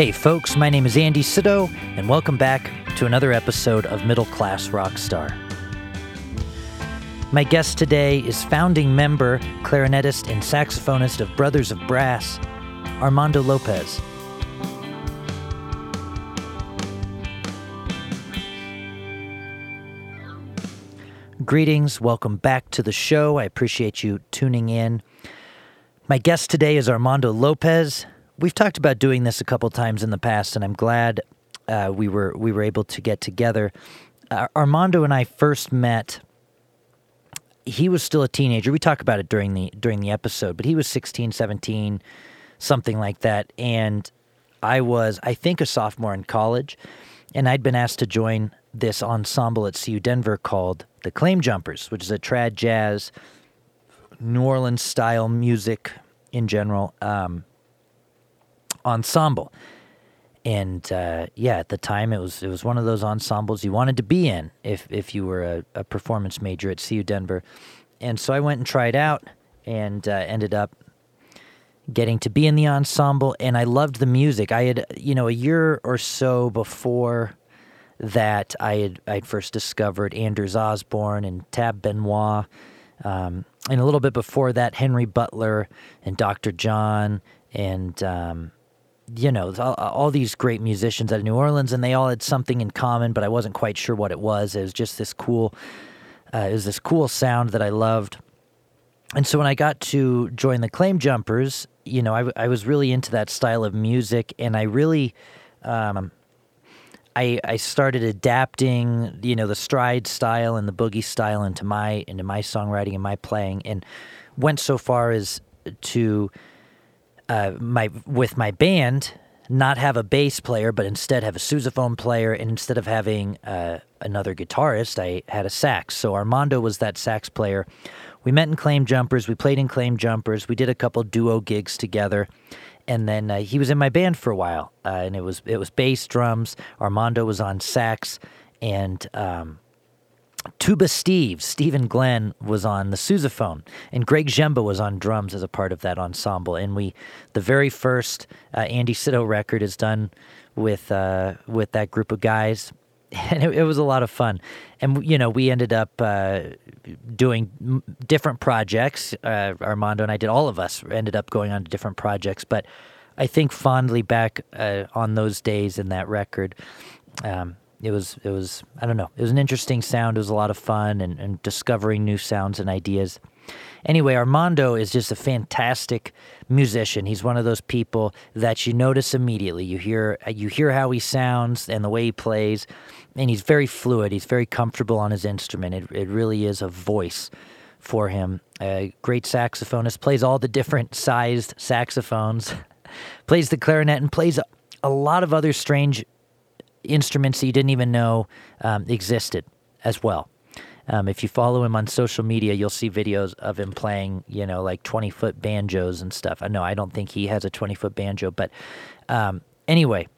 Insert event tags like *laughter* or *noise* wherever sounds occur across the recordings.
Hey, folks, my name is Andy Sydow, and welcome back to another episode of Middle Class Rockstar. My guest today is founding member, clarinetist, and saxophonist of Brothers of Brass, Armando Lopez. Greetings, welcome back to the show. I appreciate you tuning in. My guest today is Armando Lopez. We've talked about doing this a couple times in the past, and I'm glad uh, we were we were able to get together. Uh, Armando and I first met. He was still a teenager. We talk about it during the during the episode, but he was 16, 17, something like that, and I was, I think, a sophomore in college, and I'd been asked to join this ensemble at CU Denver called the Claim Jumpers, which is a trad jazz, New Orleans style music in general um, ensemble. And uh, yeah, at the time it was it was one of those ensembles you wanted to be in if if you were a, a performance major at CU Denver. And so I went and tried out and uh, ended up getting to be in the ensemble and I loved the music. I had you know a year or so before that I had I'd first discovered Anders Osborne and Tab Benoit, um, and a little bit before that Henry Butler and Dr. John and um, you know all, all, these great musicians out of New Orleans, and they all had something in common, but I wasn't quite sure what it was. It was just this cool, uh, it was this cool sound that I loved. And so when I got to join the Claim Jumpers, you know, I, I was really into that style of music, and I really. Um, I, I started adapting, you know, the stride style and the boogie style into my into my songwriting and my playing, and went so far as to uh, my with my band not have a bass player, but instead have a sousaphone player, and instead of having uh, another guitarist, I had a sax. So Armando was that sax player. We met in Claim Jumpers. We played in Claim Jumpers. We did a couple duo gigs together and then uh, he was in my band for a while, uh, and it was it was bass, drums. Armando was on sax, and um, Tuba Steve, Stephen Glenn was on the sousaphone, and Greg Jemba was on drums as a part of that ensemble. And we, the very first uh, Andy Sydow record is done with uh, with that group of guys, *laughs* and it, it, was a lot of fun. And you know, we ended up uh, doing different projects. Uh, Armando and I did. All of us ended up going on to different projects. But I think fondly back uh, on those days in that record. Um, it was it was I don't know. It was an interesting sound. It was a lot of fun and, and discovering new sounds and ideas. Anyway, Armando is just a fantastic musician. He's one of those people that you notice immediately. You hear you hear how he sounds and the way he plays, and he's very fluid. He's very comfortable on his instrument. It it really is a voice for him. A great saxophonist plays all the different sized saxophones, *laughs* plays the clarinet, and plays a, a lot of other strange instruments that you didn't even know um, existed as well. Um, if you follow him on social media, you'll see videos of him playing, you know, like 20 foot banjos and stuff. I know I don't think he has a 20 foot banjo, but um, anyway,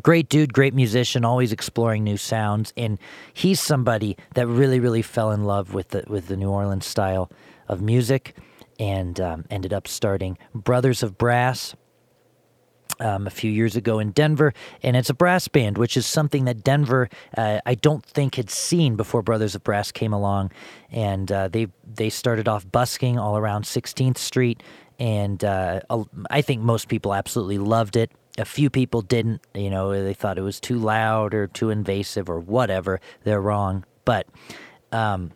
great dude, great musician, always exploring new sounds. And he's somebody that really, really fell in love with the, with the New Orleans style of music and um, ended up starting Brothers of Brass um, a few years ago in Denver, and it's a brass band, which is something that Denver uh, I don't think had seen before Brothers of Brass came along, and uh, they they started off busking all around 16th Street, and uh, I think most people absolutely loved it. A few people didn't, you know, they thought it was too loud or too invasive or whatever. They're wrong, but. Um,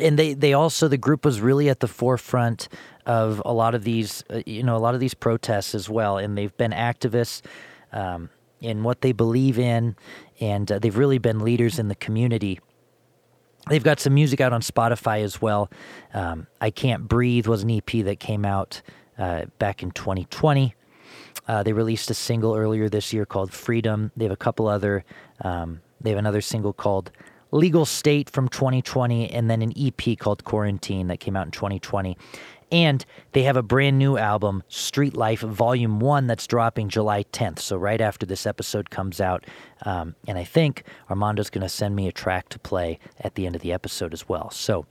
and they, they also the group was really at the forefront of a lot of these, uh, you know, a lot of these protests as well, and they've been activists um, in what they believe in, and uh, they've really been leaders in the community. They've got some music out on Spotify as well. Um, I Can't Breathe was an EP that came out uh, back in 2020. Uh, they released a single earlier this year called Freedom. They have a couple other, um, they have another single called Legal State from 2020, and then an EP called Quarantine that came out in 2020. And they have a brand new album, Street Life Volume 1, that's dropping July 10th. So, right after this episode comes out. Um, and I think Armando's going to send me a track to play at the end of the episode as well. So,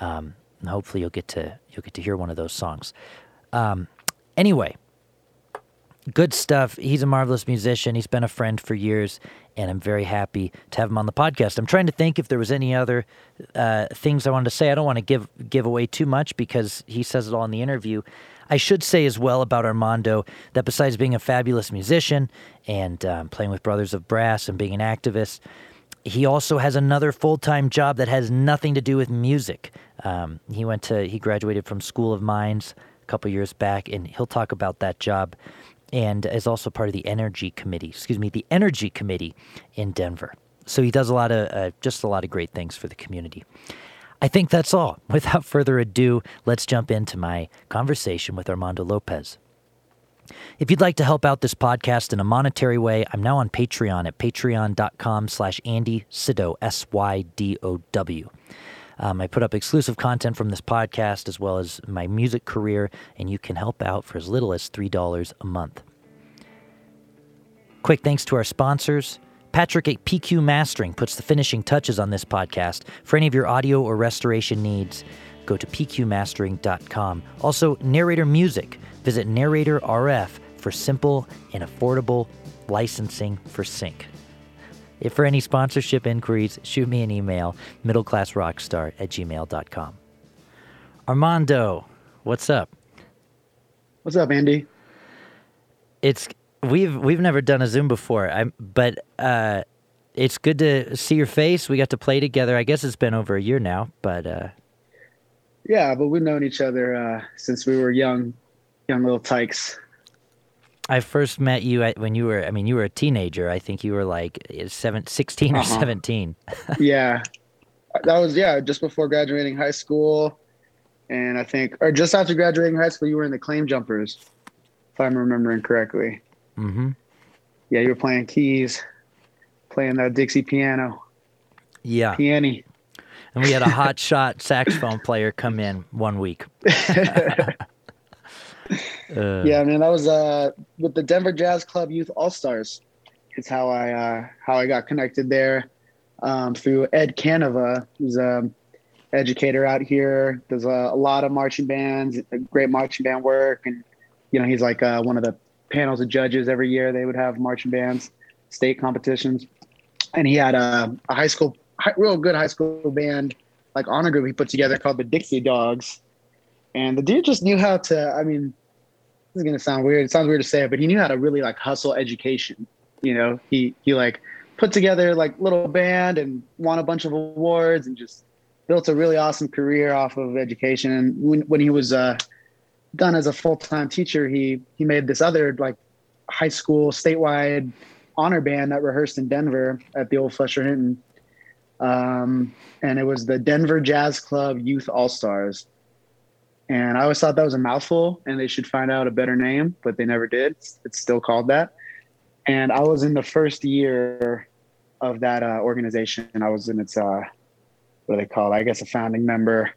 um, hopefully, you'll get to, you'll get to hear one of those songs. Um, anyway, good stuff. He's a marvelous musician. He's been a friend for years, and I'm very happy to have him on the podcast. I'm trying to think if there was any other uh, things I wanted to say. I don't want to give give away too much because he says it all in the interview. I should say as well about Armando that besides being a fabulous musician and um, playing with Brothers of Brass and being an activist, he also has another full time job that has nothing to do with music. Um, he went to he graduated from School of Mines a couple years back, and he'll talk about that job and is also part of the energy committee excuse me the energy committee in denver. So he does a lot of uh, just a lot of great things for the community. I think that's all. *laughs* Without further ado let's jump into my conversation with armando lopez. If you'd like to help out this podcast in a monetary way, I'm now on Patreon at patreon.com slash Andy Sydow, S-Y-D-O-W. Um, I put up exclusive content from this podcast as well as my music career, and you can help out for as little as $3 a month. Quick thanks to our sponsors. Patrick at PQ Mastering puts the finishing touches on this podcast. For any of your audio or restoration needs, go to pqmastering.com. Also, Narrator Music. Visit Narrator RF for simple and affordable licensing for sync. If for any sponsorship inquiries, shoot me an email, middleclassrockstar at gmail.com. Armando, what's up? What's up, Andy? It's we've we've never done a Zoom before. I but uh, it's good to see your face. We got to play together. I guess it's been over a year now, but uh, yeah, but we've known each other uh, since we were young, young little tykes. I first met you at, when you were, I mean, you were a teenager. I think you were like seven, 16 or uh-huh. 17. *laughs* yeah. That was, yeah, just before graduating high school. And I think, or just after graduating high school, you were in the Claim Jumpers, if I'm remembering correctly. Mm-hmm. Yeah, you were playing keys, playing that Dixie piano. Yeah. Piano. And we had a hot shot saxophone player come in one week. *laughs* *laughs* Uh, yeah, man, that was uh, with the Denver Jazz Club Youth All Stars. It's how I uh, how I got connected there um, through Ed Canova, who's a educator out here. Does a, a, lot of marching bands, great marching band work, and you know he's like uh, one of the panels of judges every year. They would have marching bands, state competitions, and he had a, a high school, high, real good high school band like honor group he put together called the Dixie Dogs. And the dude just knew how to, I mean, this is gonna sound weird. It sounds weird to say it, but he knew how to really like hustle education. You know, he he like put together like little band and won a bunch of awards and just built a really awesome career off of education. And when when he was uh, done as a full time teacher, he he made this other like high school statewide honor band that rehearsed in Denver at the old Fletcher Hinton. Um, and it was the Denver Jazz Club Youth All Stars. And I always thought that was a mouthful and they should find out a better name, but they never did. It's, still called that. And I was in the first year of that uh, organization. I was in its, uh, what do they call it? I guess a founding member.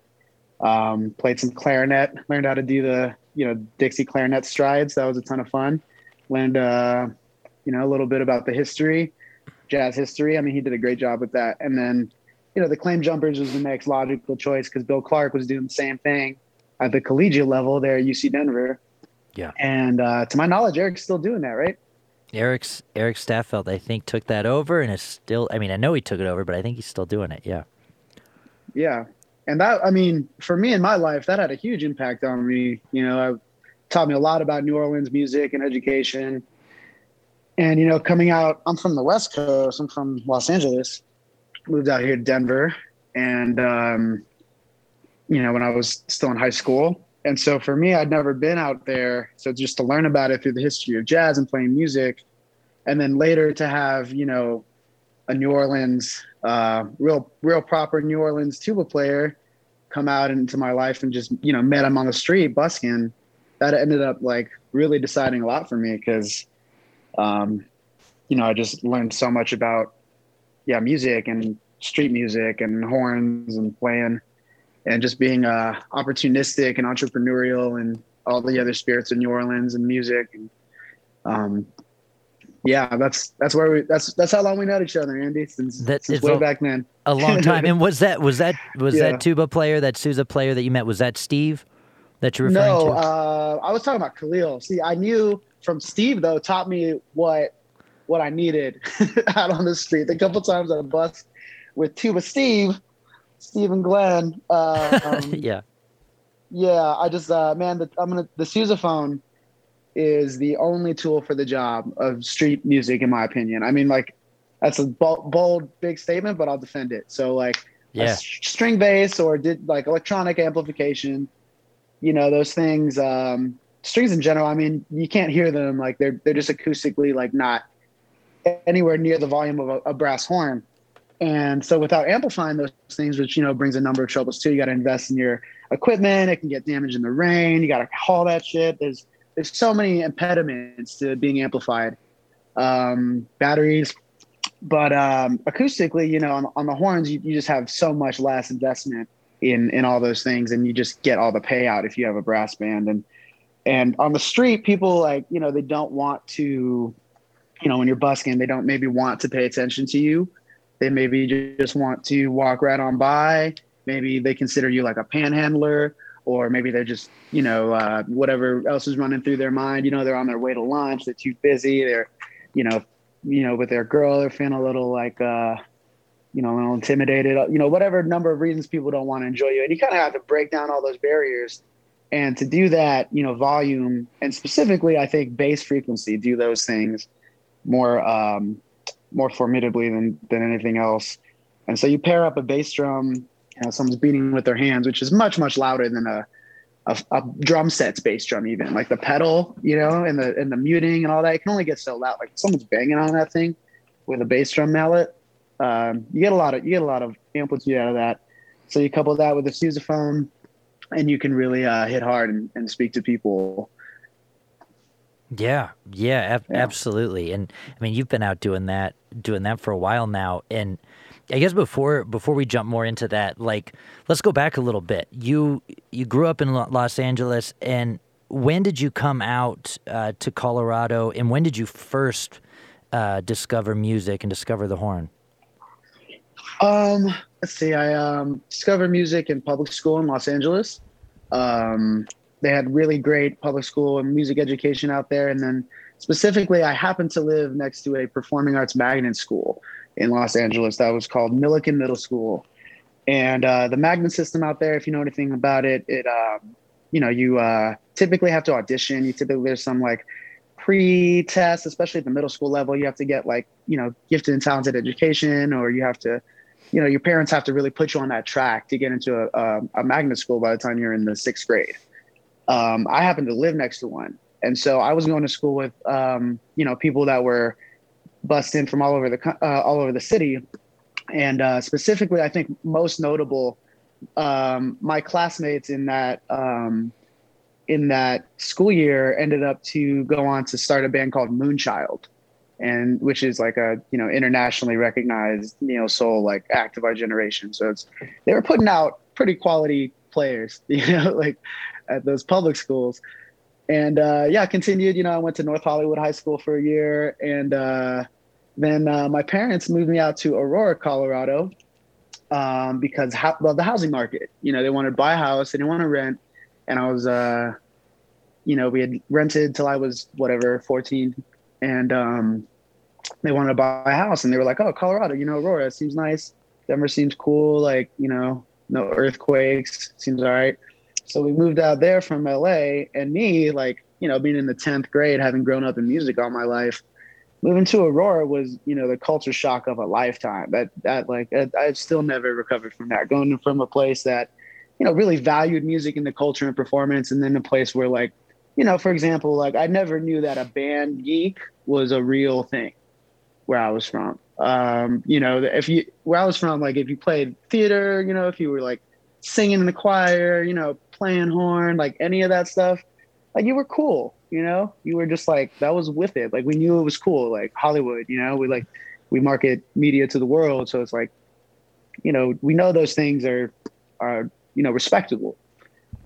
Um, played some clarinet, learned how to do the, you know, Dixie clarinet strides. That was a ton of fun. Learned, uh, you know, a little bit about the history, jazz history. I mean, he did a great job with that. And then, you know, the claim jumpers was the next logical choice because Bill Clark was doing the same thing at the collegiate level there at UC Denver. Yeah. And uh, to my knowledge, Eric's still doing that, right? Eric's Eric Staffeld, I think, took that over and is still. I mean, I know he took it over, but I think he's still doing it. Yeah. Yeah, and that I mean, for me in my life, that had a huge impact on me. You know, it taught me a lot about New Orleans music and education. And you know, coming out, I'm from the West Coast. I'm from Los Angeles. Moved out here to Denver, and um, you know, when I was still in high school. And so for me, I'd never been out there. So just to learn about it through the history of jazz and playing music. And then later to have, you know, a New Orleans, uh, real, real proper New Orleans tuba player come out into my life and just, you know, met him on the street busking. That ended up like really deciding a lot for me because, um, you know, I just learned so much about, yeah, music and street music and horns and playing and just being uh, opportunistic and entrepreneurial and all the other spirits of New Orleans and music. And, um, yeah, that's that's where we that's that's how long we know each other, Andy. Since, that, since way a, back then. A long time. and was that was that was *laughs* yeah. that tuba player, that Sousa player that you met? Was that Steve? That you're referring no, to? No, uh, I was talking about Khalil. See, I knew from Steve though taught me what what I needed *laughs* out on the street. A couple times on a bus with Tuba Steve, Steve and Glenn. Um, *laughs* yeah. Yeah, I just uh, man, the, I'm gonna the sousaphone is the only tool for the job of street music, in my opinion. I mean, like that's a bold, bold big statement, but I'll defend it. So like yeah. string bass or did like electronic amplification, you know, those things. Um, strings in general, I mean, you can't hear them like they're they're just acoustically like not anywhere near the volume of a, a brass horn. And so without amplifying those things, which you know brings a number of troubles too, you got to invest in your equipment. It can get damaged in the rain. You got to haul that shit. There's there's so many impediments to being amplified. Um, batteries, but um, acoustically, you know, on, on the horns, you, you just have so much less investment in in all those things, and you just get all the payout if you have a brass band. And and on the street, people like you know they don't want to, you know, when you're busking, they don't maybe want to pay attention to you. They maybe just want to walk right on by. Maybe they consider you like a panhandler or maybe they're just you know uh, whatever else is running through their mind. You know they're on their way to lunch they're too busy they're you know you know with their girl they're feeling a little like uh you know a little intimidated you know whatever number of reasons people don't want to enjoy you. And you kind of have to break down all those barriers. And to do that you know volume and specifically i think bass frequency do those things more um more formidably than than anything else and so you pair up a bass drum you know, someone's beating with their hands, which is much much louder than a, a, a drum set's bass drum. Even like the pedal, you know, and the and the muting and all that, it can only get so loud. Like someone's banging on that thing with a bass drum mallet, um, you get a lot of you get a lot of amplitude out of that. So you couple that with a sousaphone, and you can really uh, hit hard and, and speak to people. Yeah, yeah, ab- yeah, absolutely. And I mean, you've been out doing that, doing that for a while now, and I guess before before we jump more into that, like let's go back a little bit. You you grew up in Los Angeles, and when did you come out uh, to Colorado, and when did you first uh, discover music and discover the horn? Um, let's see. I um, discovered music in public school in Los Angeles. Um, they had really great public school and music education out there, and then specifically, I happened to live next to a performing arts magnet school in Los Angeles that was called Millikan Middle School. And uh, the magnet system out there, if you know anything about it, it um, you know you uh, typically have to audition. You typically there's some like pre-test, especially at the middle school level. You have to get like you know gifted and talented education, or you have to, you know, your parents have to really put you on that track to get into a, a, a magnet school by the time you're in the sixth grade. Um, I happened to live next to one, and so I was going to school with um, you know people that were bust in from all over the uh, all over the city, and uh, specifically, I think most notable, um, my classmates in that um, in that school year ended up to go on to start a band called Moonchild, and which is like a you know internationally recognized neo soul like act of our generation. So it's they were putting out pretty quality players, *laughs* you know, like at those public schools and uh, yeah, continued. You know, I went to North Hollywood High School for a year, and uh, then uh, my parents moved me out to Aurora, Colorado, um, because ho- well, the housing market. You know, they wanted to buy a house, they didn't want to rent, and I was, uh, you know, we had rented till I was whatever, fourteen, and um, they wanted to buy a house, and they were like, "Oh, Colorado, you know, Aurora seems nice. Denver seems cool. Like, you know, no earthquakes, seems all right." So we moved out there from LA, and me, like, you know, being in the 10th grade, having grown up in music all my life, moving to Aurora was, you know, the culture shock of a lifetime. That, that like, I've still never recovered from that. Going from a place that, you know, really valued music and the culture and performance, and then a place where, like, you know, for example, like, I never knew that a band geek was a real thing where I was from. Um, you know, if you, where I was from, like, if you played theater, you know, if you were like singing in the choir, you know, playing horn, like any of that stuff, like you were cool, you know? You were just like that was with it. Like we knew it was cool, like Hollywood, you know, we like we market media to the world. So it's like, you know, we know those things are are, you know, respectable.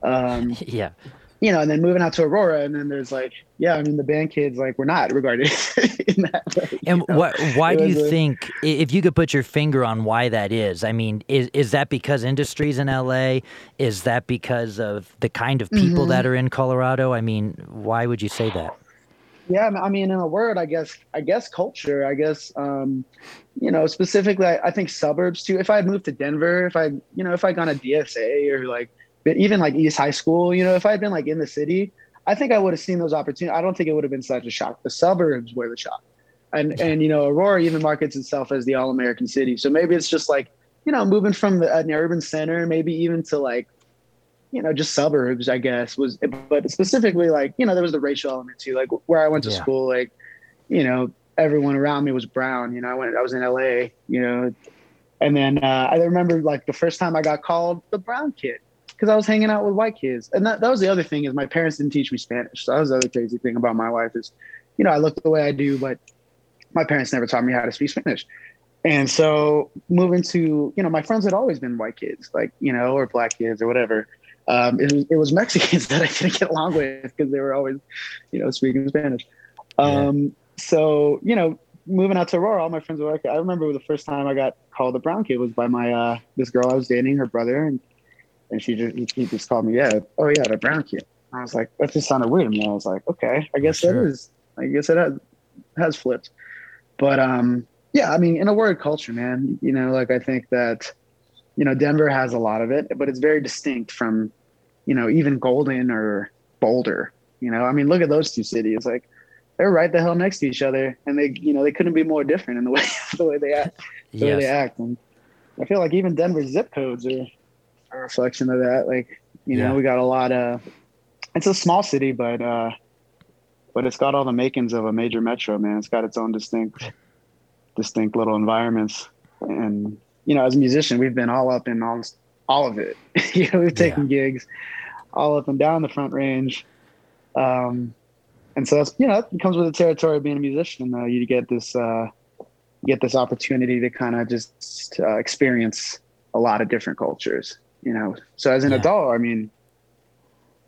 Um *laughs* yeah you know, and then moving out to Aurora, and then there's like, yeah, I mean, the band kids like we're not regarded *laughs* in that way. And what? Why do you a, think, if you could put your finger on why that is? I mean, is is that because industries in LA? Is that because of the kind of people mm-hmm. that are in Colorado? I mean, why would you say that? Yeah, I mean, in a word, I guess, I guess culture. I guess, um, you know, specifically, I, I, think suburbs too. If I had moved to Denver, if I, you know, if I gone to DSA or like even like East High School, you know, if I had been like in the city, I think I would have seen those opportunities. I don't think it would have been such a shock. The suburbs were the shock, and and you know, Aurora even markets itself as the all American city. So maybe it's just like you know, moving from the, an urban center, maybe even to like you know, just suburbs, I guess, was, but specifically like, you know, there was the racial element too. Like where I went to yeah. school, like, you know, everyone around me was brown. You know, I went, I was in LA, you know, and then uh, I remember like the first time I got called the brown kid because I was hanging out with white kids. And that, that was the other thing is my parents didn't teach me Spanish. So that was the other crazy thing about my life is, you know, I look the way I do, but my parents never taught me how to speak Spanish. And so moving to, you know, my friends had always been white kids, like, you know, or black kids or whatever um, it, was, it was Mexicans *laughs* that I didn't get along with because they were always, you know, speaking Spanish. Um, yeah. So, you know, moving out to Aurora, all my friends were like, I remember the first time I got called a brown kid was by my, uh, this girl I was dating, her brother. And, and she just, he just called me, yeah, oh yeah, the brown kid. I was like, that just sounded weird. And I was like, okay, I guess sure. that is, I guess it has, has flipped. But, um, yeah, I mean, in a word culture, man, you know, like I think that, you know, Denver has a lot of it, but it's very distinct from, you know, even Golden or Boulder. You know, I mean, look at those two cities. Like they're right the hell next to each other, and they, you know, they couldn't be more different in the way *laughs* the way they act. The yes. way they act, and I feel like even Denver's zip codes are a reflection of that. Like, you know, we got a lot of. It's a small city, but uh, but it's got all the makings of a major metro. Man, it's got its own distinct, distinct little environments, and you know, as a musician, we've been all up in all all of it. *laughs* you know, we've taken yeah. gigs all up and down the Front Range, um, and so that's you know it comes with the territory of being a musician. Uh, you get this uh, get this opportunity to kind of just uh, experience a lot of different cultures. You know, so as an yeah. adult, I mean,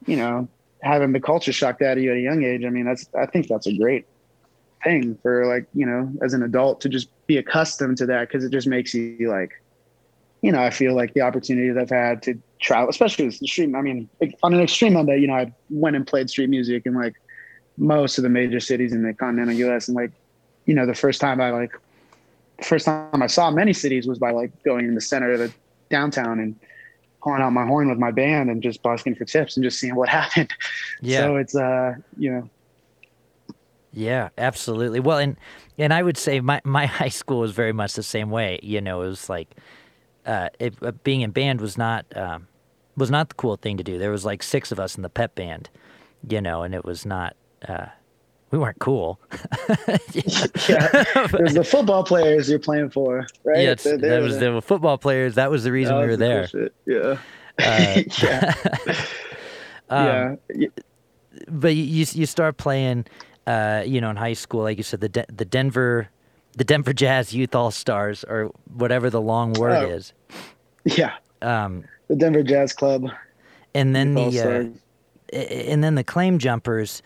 you know, having the culture shocked out of you at a young age, I mean, that's I think that's a great thing for like you know as an adult to just be accustomed to that because it just makes you like you know i feel like the opportunity that i've had to travel especially with the street i mean on an extreme on that you know i went and played street music in like most of the major cities in the continental us and like you know the first time i like the first time i saw many cities was by like going in the center of the downtown and pulling out my horn with my band and just busking for tips and just seeing what *laughs* happened yeah so it's uh you know yeah, absolutely. Well, and and I would say my my *laughs* high school was very much the same way. You know, it was like uh, it, uh, being in band was not um, was not the cool thing to do. There was like six of us in the pep band, you know, and it was not. Uh, we weren't cool. *laughs* *laughs* yeah, there's the football players you're playing for, right? Yeah, they're, they're that was the football players. That was the reason we were there. Yeah. Uh, *laughs* yeah. um, yeah. But you you start playing uh, you know, in high school, like you said, the De- the Denver, the Denver Jazz Youth All Stars, or whatever the long word oh, is. Yeah. Um, the Denver Jazz Club. And then the, uh, and then the Claim Jumpers,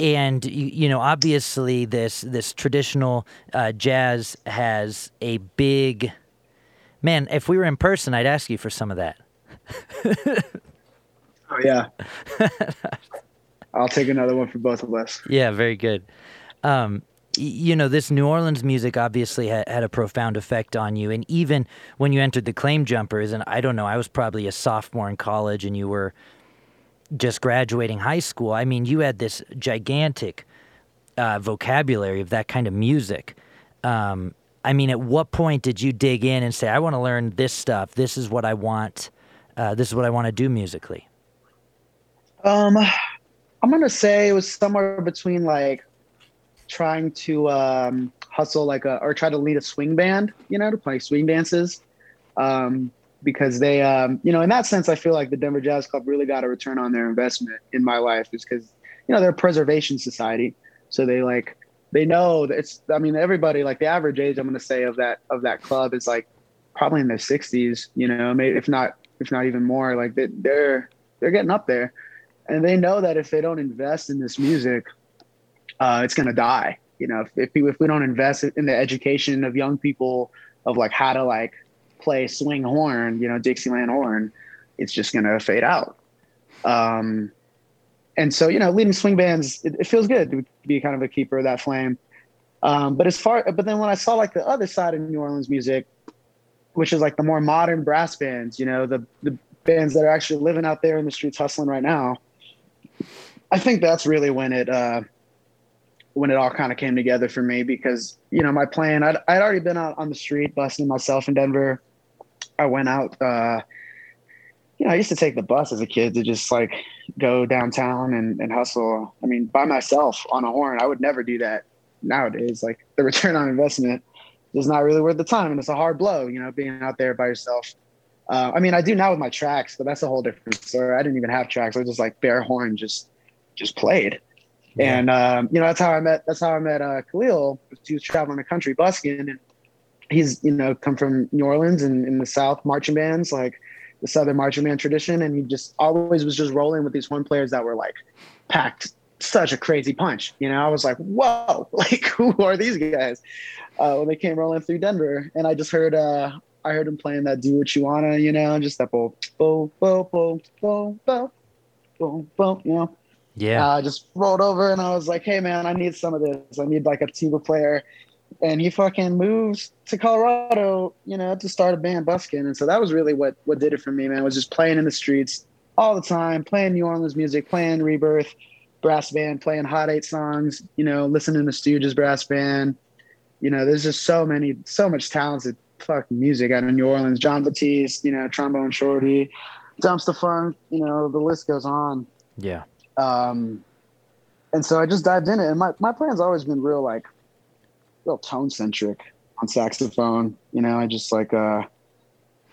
and you, you know, obviously this this traditional uh, jazz has a big. Man, if we were in person, I'd ask you for some of that. *laughs* oh yeah. I'll take another one for both of us. Yeah, very good. Um, you know, this New Orleans music obviously had, had, a profound effect on you. And even when you entered the Claim Jumpers, and I don't know, I was probably a sophomore in college and you were just graduating high school. I mean, you had this gigantic uh, vocabulary of that kind of music. Um, I mean, at what point did you dig in and say, I want to learn this stuff? This is what I want. Uh, this is what I want to do musically? Um, I'm gonna say it was somewhere between like trying to um, hustle like a or try to lead a swing band, you know, to play swing dances. Um, because they, um, you know, in that sense, I feel like the Denver Jazz Club really got a return on their investment in my life, is because you know they're a preservation society, so they like they know that it's. I mean, everybody like the average age I'm going to say of that of that club is like probably in their 60s, you know, maybe if not if not even more. Like they, they're they're getting up there and they know that if they don't invest in this music, uh, it's gonna die. You know, if, if we, if we don't invest in the education of young people of like how to like play swing horn, you know, Dixieland horn, it's just gonna fade out. Um, and so you know, leading swing bands, it, it, feels good to be kind of a keeper of that flame. Um, but as far, but then when I saw like the other side of New Orleans music, which is like the more modern brass bands, you know, the the bands that are actually living out there in the streets hustling right now. I think that's really when it uh, when it all kind of came together for me because you know my plan I'd, I'd already been out on the street busting myself in Denver. I went out. Uh, you know, I used to take the bus as a kid to just like go downtown and, and hustle. I mean, by myself on a horn, I would never do that nowadays. Like the *laughs* return on investment is not really worth the time, and it's a hard blow. You know, being out there by yourself. Uh, I mean, I do now with my tracks, but that's a whole different story. I didn't even have tracks. I was just like bare horn, just just played. Yeah. And um, you know, that's how I met. That's how I met uh, Khalil. He was traveling the country busking, and he's you know come from New Orleans and in the South marching bands, like the Southern marching band tradition, and he just always was just rolling with these horn players that were like packed such a crazy punch. You know, I was like, whoa, *laughs* like who are these guys? Uh, when they came rolling through Denver, and I just heard uh, I heard him playing that "Do What You Wanna," you know, just that boom, boom, boom, boom, boom, boom, boom, boom, you know. Yeah. I uh, just rolled over and I was like, hey, man, I need some of this. I need like a tuba player. And he fucking moves to Colorado, you know, to start a band busking. And so that was really what what did it for me, man, was just playing in the streets all the time, playing New Orleans music, playing Rebirth brass band, playing Hot Eight songs, you know, listening to Stooges brass band. You know, there's just so many, so much talented fucking music out of New Orleans. Jon Batiste, you know, Trombone Shorty, Dumpstaphunk, you know, the list goes on. Yeah. Um, and so I just dived in it. And my, my plan's always been real, like, real tone centric on saxophone. You know, I just like, uh,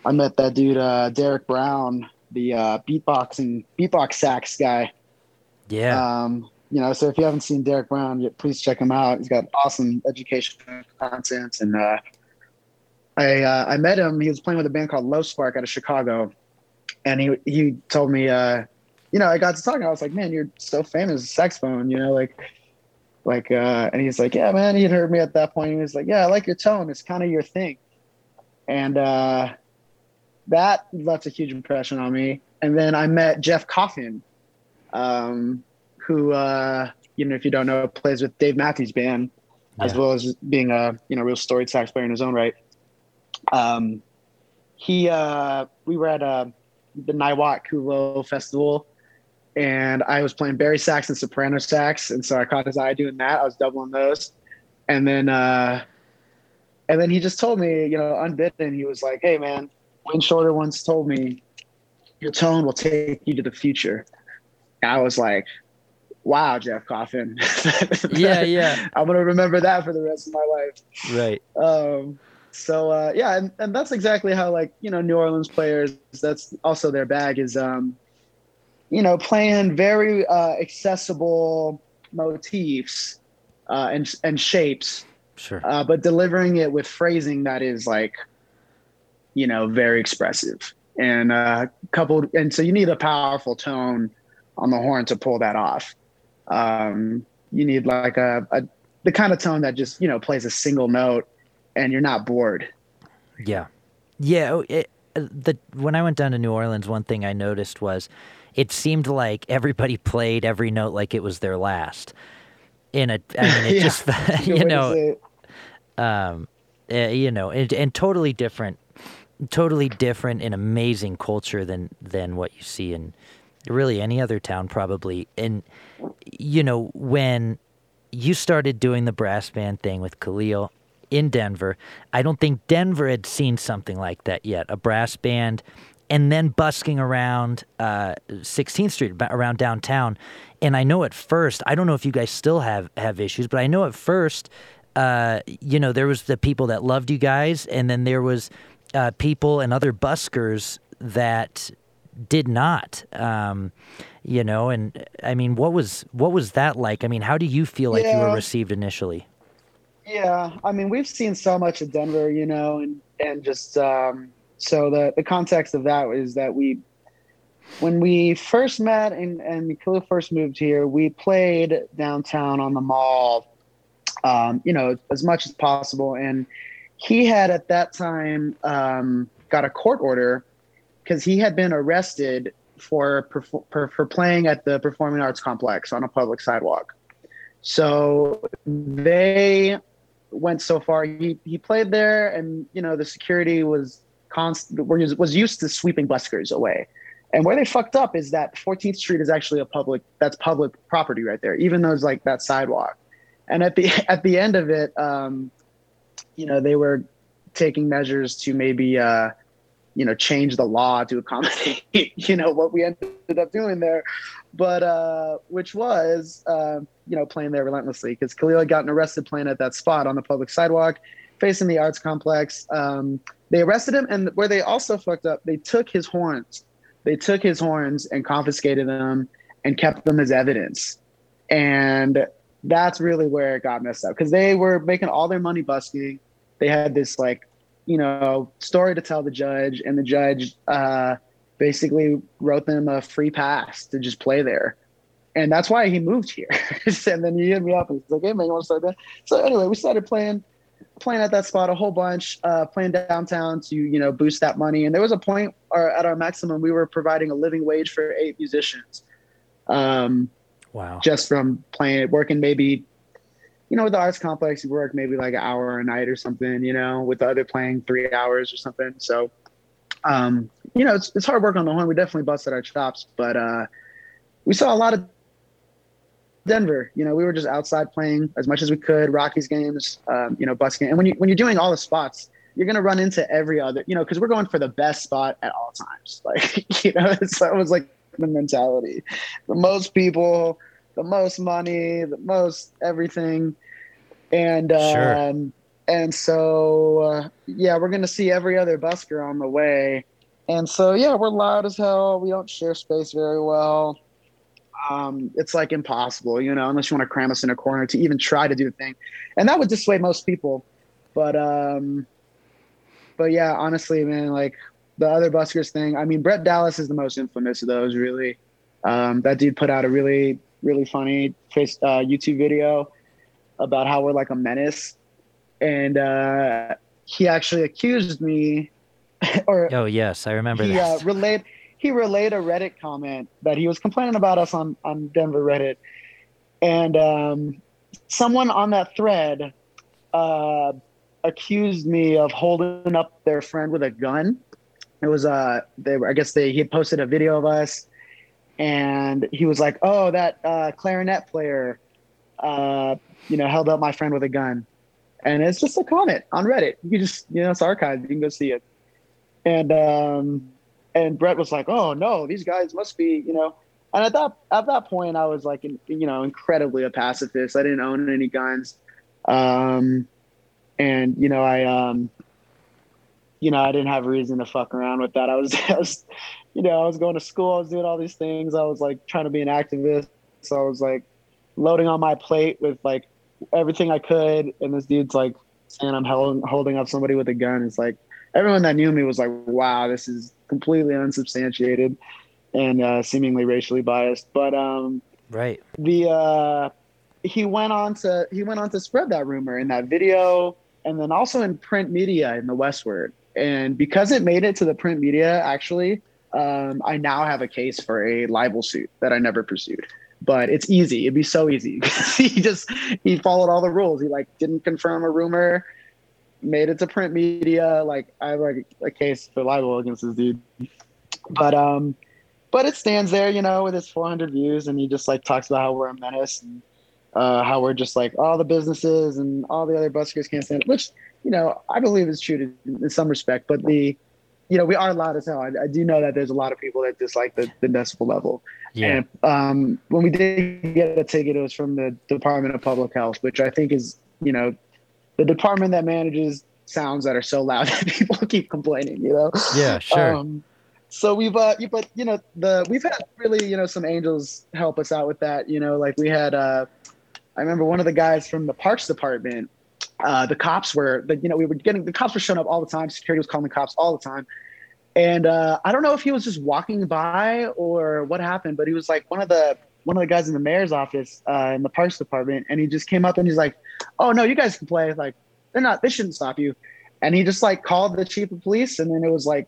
I met that dude, uh, Derek Brown, the uh, beatboxing, beatbox sax guy. Yeah. Um, you know, so if you haven't seen Derek Brown, yet, please check him out. He's got awesome educational content. And uh, I uh, I met him. He was playing with a band called Low Spark out of Chicago, and he he told me uh, you know, I got to talking. I was like, man, you're so famous saxophone, you know, like, like, uh, and he's like, yeah, man, he'd heard me at that point. He was like, yeah, I like your tone. It's kind of your thing. And, uh, that left a huge impression on me. And then I met Jeff Coffin, um, who, uh, you know, if you don't know, plays with Dave Matthews Band, yeah. as well as being a, you know, real storied sax player in his own right. Um, he, uh, we were at, uh, the Niwot Kulo Festival and I was playing bari sax and soprano sax, and so I caught his eye doing that. I was doubling those, and then uh, and then he just told me, you know, unbidden, he was like, "Hey, man, Wayne Shorter once told me your tone will take you to the future." And I was like, "Wow, Jeff Coffin." *laughs* yeah, yeah. I'm gonna remember that for the rest of my life. Right. Um, so uh, yeah, and, and that's exactly how like you know New Orleans players. That's also their bag is um, you know, playing very uh, accessible motifs uh, and and shapes. Sure. Uh, but delivering it with phrasing that is like, you know, very expressive and uh, coupled. And so you need a powerful tone on the horn to pull that off. Um, you need like a, a the kind of tone that just you know plays a single note and you're not bored. Yeah, yeah. Oh, it, the when I went down to New Orleans, one thing I noticed was it seemed like everybody *laughs* played every note like it was their last. In a, I mean, it *laughs* yeah. just *laughs* you know, um, uh, you know, and, and totally different, totally different and amazing culture than than what you see in really any other town probably. And you know, when you started doing the brass band thing with Khalil in Denver, I don't think Denver had seen something like that yet. A brass band and then busking around uh, 16th Street around downtown. And I know at first, I don't know if you guys still have have issues, but I know at first, uh, you know, there was the people that loved you guys, and then there was uh, people and other buskers that did not. Um, you know, and I mean, what was what was that like? I mean, how do you feel like yeah. you were received initially? Yeah, I mean, we've seen so much of Denver, you know, and and just um, so the the context of that is that we when we first met and and Khalil first moved here, we played downtown on the mall, um, you know, as much as possible. And he had at that time um, got a court order because he had been arrested for, for for playing at the Performing Arts Complex on a public sidewalk. So they went so far. He he played there, and you know the security was was used to sweeping buskers away. And where they fucked up is that 14th Street is actually a public that's public property right there, even though it's like that sidewalk. And at the *laughs* at the end of it, um, you know, they were taking measures to maybe uh, you know change the law to accommodate *laughs* you know what we ended up doing there but uh which was uh, you know playing there relentlessly because khalil had gotten arrested playing at that spot on the public sidewalk facing the arts complex um they arrested him and where they also fucked up they took his horns they took his horns and confiscated them and kept them as evidence and that's really where it got messed up because they were making all their money busking they had this like you know, story to tell the judge, and the judge uh, basically wrote them a free pass to just play there. And that's why he moved here. *laughs* and then he hit me up and he's like, "Hey man, you want to start that?" So anyway, we started playing, playing at that spot a whole bunch, uh, playing downtown to you know boost that money. And there was a point, or at our maximum, we were providing a living wage for eight musicians. Um, wow! Just from playing, working maybe you know, with the arts complex, you work maybe like an hour a night or something, you know, with the other playing three hours or something. So, um, you know, it's, it's hard work on the horn. We definitely busted our chops, but uh, we saw a lot of Denver. You know, we were just outside playing as much as we could, Rockies games, um, you know, busking. And when you when you're doing all the spots, you're gonna run into every other, you know, because we're going for the best spot at all times. *laughs* Like, you know, *laughs* so it was like the mentality. The most people the most money, the most everything, and sure. um, and so uh, yeah, we're gonna see every other busker on the way, and so yeah, we're loud as hell. We don't share space very well. Um, it's like impossible, you know, unless you want to cram us in a corner to even try to do the thing, and that would dissuade most people. But um, but yeah, honestly, man, like the other buskers thing. I mean, Brett Dallas is the most infamous of those, really. Um, that dude put out a really really funny face uh, YouTube video about how we're like a menace, and uh, he actually accused me. *laughs* or oh yes, I remember that. Uh, he relayed a Reddit comment that he was complaining about us on on Denver Reddit, and um, someone on that thread uh, accused me of holding up their friend with a gun. It was uh they were I guess they he had posted a video of us and he was like, "Oh, that uh, clarinet player, uh, you know, held up my friend with a gun," and it's just a comment on Reddit. You just, you know, it's archived. You can go see it. And um, and Brett was like, "Oh no, these guys must be, you know." And at that at that point, I was like, you know, incredibly a pacifist. I didn't own any guns, um, and you know, I um, you know, I didn't have a reason to fuck around with that. I was, *laughs* I was you know, I was going to school, I was doing all these things. I was like trying to be an activist. So I was like loading on my plate with like everything I could. And this dude's like saying I'm held, holding up somebody with a gun. It's like everyone that knew me was like, wow, this is completely unsubstantiated and uh, seemingly racially biased. But um, right. The uh, he went on to he went on to spread that rumor in that video and then also in print media in the Westword. And because it made it to the print media, actually, um, I now have a case for a libel suit that I never pursued. But it's easy. It'd be so easy. *laughs* he just he followed all the rules. He like didn't confirm a rumor, made it to print media. Like I have like a case for libel against this dude. But um, but it stands there, you know, with his 400 views, and he just like talks about how we're a menace and uh, how we're just like all the businesses and all the other buskers can't stand it, which you know I believe is true to, in some respect. But the you know, we are loud as hell. I, I, do know that there's a lot of people that dislike the, the decibel level. Yeah. And um, when we did get a ticket, it was from the Department of Public Health, which I think is, you know, the department that manages sounds that are so loud *laughs* that people keep complaining. You know. Yeah, sure. Um, so we've, uh, but you know, the we've had really, you know, some angels help us out with that. You know, like we had, uh, I remember one of the guys from the Parks Department uh, the cops were, the, you know, we were getting the cops were showing up all the time. Security was calling the cops all the time, and uh, I don't know if he was just walking by or what happened, but he was like one of the one of the guys in the mayor's office uh, in the parks department, and he just came up and he's like, "Oh no, you guys can play. Like they're not. They shouldn't stop you." And he just like called the chief of police, and then it was like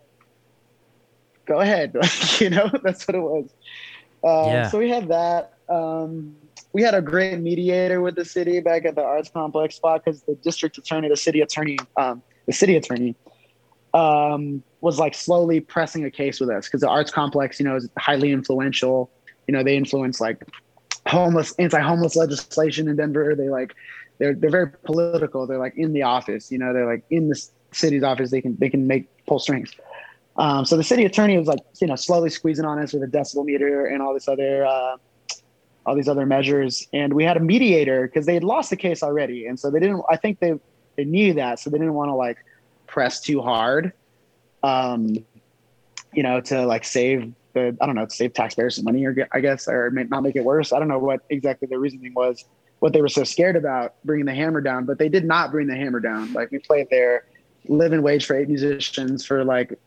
go ahead. *laughs* you know, *laughs* that's what it was. Uh, yeah. So we had that. Um, we had a great mediator with the city back at the arts complex spot because the district attorney, the city attorney, um, the city attorney um, was like slowly pressing a case with us because the arts complex, you know, is highly influential. You know, they influence like homeless, anti-homeless legislation in Denver. They like, they're they're very political. They're like in the office. You know, they're like in the city's office. They can they can make pull strings. Um, so the city attorney was like, you know, slowly squeezing on us with a decibel meter and all this other, uh, all these other measures. And we had a mediator because they had lost the case already, and so they didn't. I think they they knew that, so they didn't want to like press too hard, um, you know, to like save the I don't know, save taxpayers some money, or I guess, or not make it worse. I don't know what exactly their reasoning was, what they were so scared about bringing the hammer down, but they did not bring the hammer down. Like we played there, living wage for eight musicians for like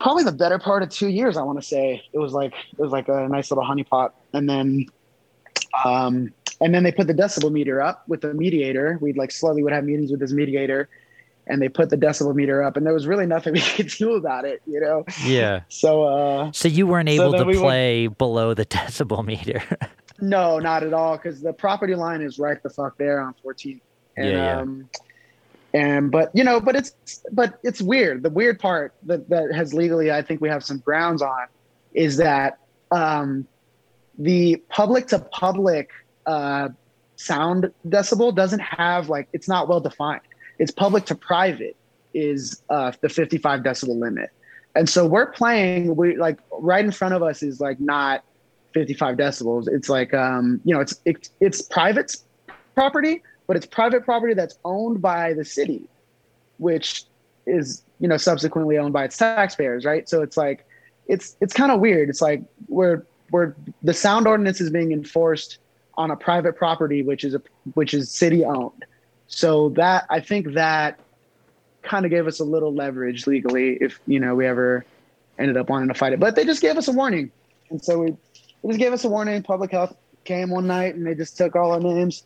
probably the better part of two years. I want to say it was like it was like a nice little honeypot, and then. Um, and then they put the decibel meter up with the mediator. We'd like slowly would have meetings with this mediator, and they put the decibel meter up and there was really nothing *laughs* we could do about it you know? Yeah. So uh so you weren't able so to we play went, below the *laughs* decibel meter? No not at all because the property line is right the fuck there on 14 and yeah, yeah. um and but you know but it's but it's weird. The weird part that that has legally i think we have some grounds on is that um the public to public uh sound decibel doesn't have like it's not well defined it's public to private is uh, the 55 decibel limit. And so we're playing, we like right in front of us is like not 55 decibels. It's like, um, you know, it's, it's, it's private property, but it's private property that's owned by the city, which is, you know, subsequently owned by its taxpayers. Right. So it's like, it's, it's kind of weird. It's like we're, we're, the sound ordinance is being enforced on a private property, which is a, which is city owned. So that I think that kind of gave us a little leverage legally if you know we ever ended up wanting to fight it. But they just gave us a warning, and so we they just gave us a warning. Public health came one night and they just took all our names,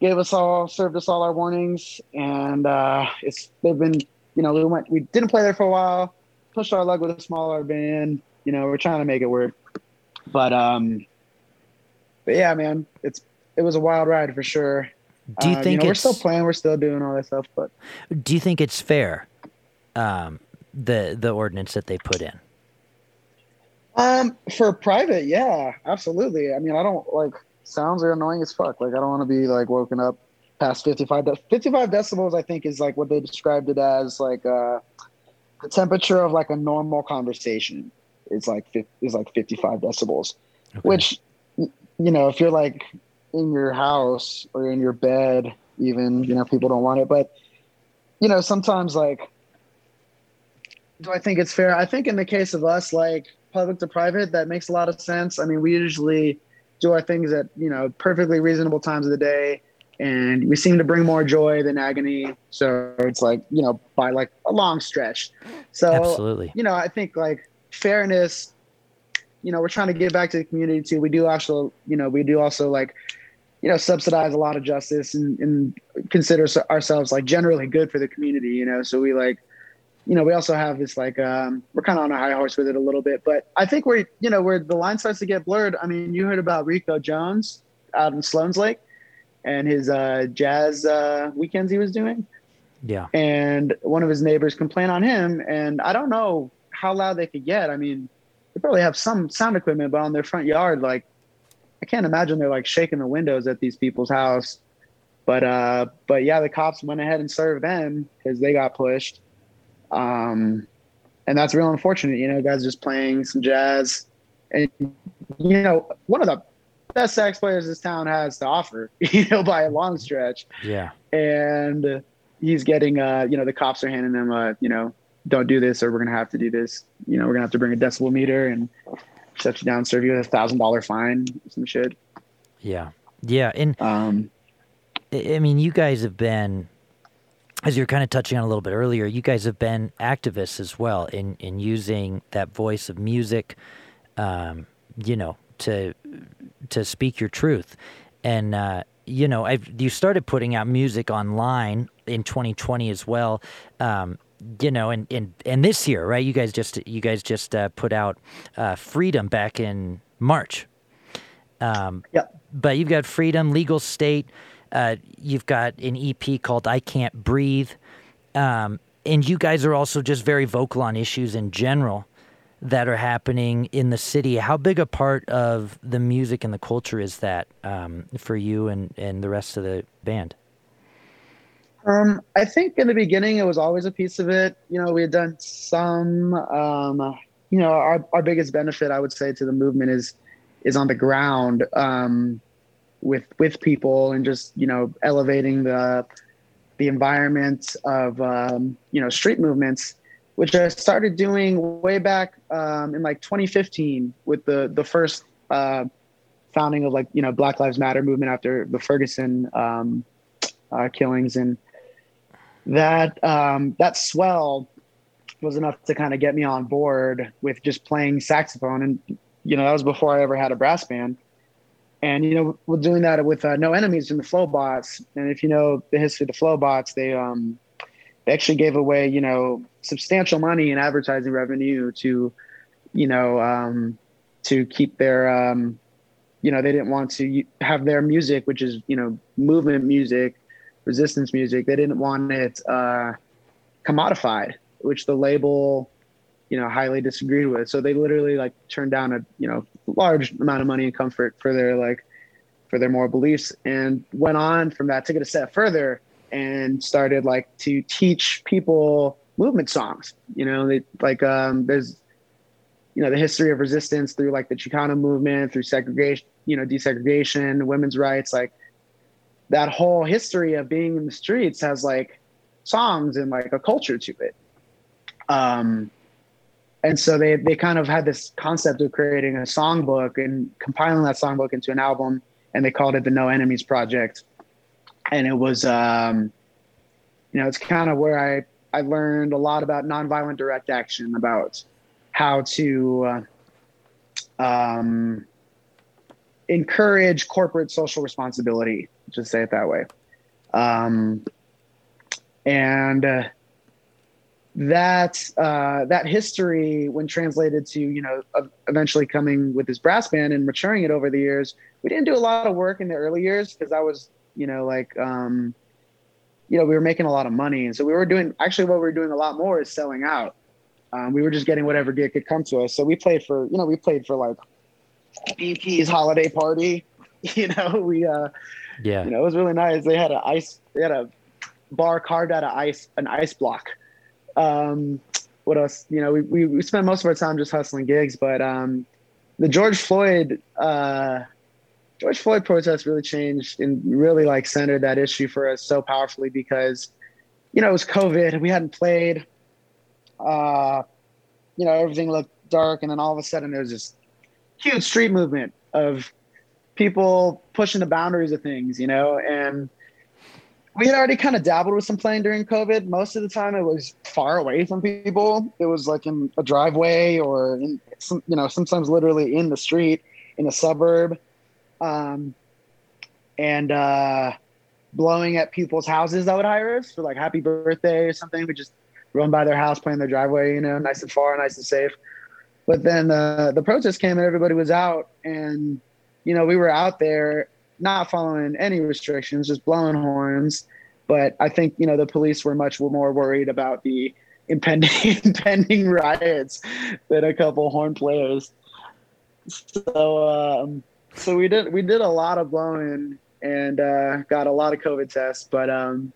gave us all, served us all our warnings, and uh, it's they've been you know we went we didn't play there for a while, pushed our luck with a smaller band. You know we're trying to make it work, but um, but yeah, man, it's it was a wild ride for sure. Do you think you know, we're still playing? We're still doing all that stuff, but do you think it's fair? Um, the the ordinance that they put in. Um, for private, yeah, absolutely. I mean, I don't like sounds are annoying as fuck. Like, I don't want to be like woken up past 55 de- 55 decibels. I think is like what they described it as, like uh, the temperature of like a normal conversation is like is like 55 decibels, okay. which you know, if you're like in your house or in your bed even you know people don't want it but you know sometimes like do i think it's fair? I think in the case of us like public to private that makes a lot of sense. I mean we usually do our things at you know perfectly reasonable times of the day and we seem to bring more joy than agony. So it's like you know by like a long stretch. So absolutely. you know i think like fairness you know we're trying to give back to the community too. We do also you know we do also like you know, subsidize a lot of justice and, and consider ourselves like generally good for the community, you know? So we like, you know, we also have this like, um, we're kind of on a high horse with it a little bit, but I think we're, you know, where the line starts to get blurred. I mean, you heard about Rico Jones out in Sloan's Lake and his uh, jazz uh, weekends he was doing. Yeah. And one of his neighbors complained on him. And I don't know how loud they could get. I mean, they probably have some sound equipment, but on their front yard, like I can't imagine they're like shaking the windows at these people's house. But uh, but yeah, the cops went ahead and served them because they got pushed. Um, and that's real unfortunate. You know, guys just playing some jazz, and you know, one of the best sax players this town has to offer. *laughs* You know, by a long stretch. Yeah. And he's getting, uh, you know, the cops are handing him, uh, you know, don't do this, or we're gonna have to do this. You know, we're gonna have to bring a decibel meter and shut you down, serve you a thousand dollar fine, some shit. Yeah, yeah, and um, I mean, you guys have been, as you're kind of touching on a little bit earlier, you guys have been activists as well in in using that voice of music, um, you know, to to speak your truth, and uh, you know, I've you started putting out music online in 2020 as well. Um, you know, and, and and this year, right? You guys just you guys just uh, put out uh, Freedom back in March. Um, yeah. But you've got Freedom, Legal State. Uh, you've got an EP called I Can't Breathe. Um, and you guys are also just very vocal on issues in general that are happening in the city. How big a part of the music and the culture is that um, for you and, and the rest of the band? Um, I think in the beginning it was always a piece of it. You know, we had done some. Um, you know, our our biggest benefit, I would say, to the movement is is on the ground um, with with people and just you know elevating the the environment of um, you know street movements, which I started doing way back um, in like 2015 with the the first uh, founding of like you know Black Lives Matter movement after the Ferguson um, uh, killings, and that um, that swell was enough to kind of get me on board with just playing saxophone, and you know that was before I ever had a brass band. And you know we're doing that with uh, no enemies in the Flobots and if you know the history of the Flobots they um they actually gave away you know substantial money in advertising revenue to you know um to keep their um you know they didn't want to have their music which is you know movement music resistance music they didn't want it uh commodified which the label you know highly disagreed with. So they literally like turned down a you know large amount of money and comfort for their like for their moral beliefs and went on from that took it a step further and started like to teach people movement songs. You know they, like um there's you know the history of resistance through like the chicano movement through segregation you know desegregation women's rights like that whole history of being in the streets has like songs and like a culture to it. Um and so they they kind of had this concept of creating a songbook and compiling that songbook into an album and they called it the no enemies project. And it was um, you know it's kind of where i i learned a lot about nonviolent direct action about how to uh, um, encourage corporate social responsibility just say it that way um, and uh, that uh, that history, when translated to you know eventually coming with his brass band and maturing it over the years, we didn't do a lot of work in the early years because I was you know like um, you know we were making a lot of money, and so we were doing actually what we were doing a lot more is selling out. Um, we were just getting whatever gig could come to us. So we played for you know we played for like BP's holiday party. *laughs* You know we uh, yeah you know it was really nice. They had a ice they had a bar carved out of ice an ice block um, what else? You know, we, we, we spent most of our time just hustling gigs, but um, the George Floyd uh, George Floyd protest really changed and really like centered that issue for us so powerfully because you know it was COVID, we hadn't played. Uh, you know, everything looked dark, and then all of a sudden there was this huge street movement of people pushing the boundaries of things, you know, and we had already kind of dabbled with some playing during COVID. Most of the time, it was far away from people. It was like in a driveway or in some, you know, sometimes literally in the street in a suburb, um, and uh, blowing at people's houses that would hire us for like happy birthday or something. We just run by their house, play in their driveway, you know, nice and far, nice and safe. But then uh, the protest came and everybody was out, and you know, we were out there not following any restrictions, just blowing horns. But I think you know the police were much more worried about the *laughs* impending impending riots than a couple horn players. So um, so we did we did a lot of blowing and uh, got a lot of COVID tests, but um,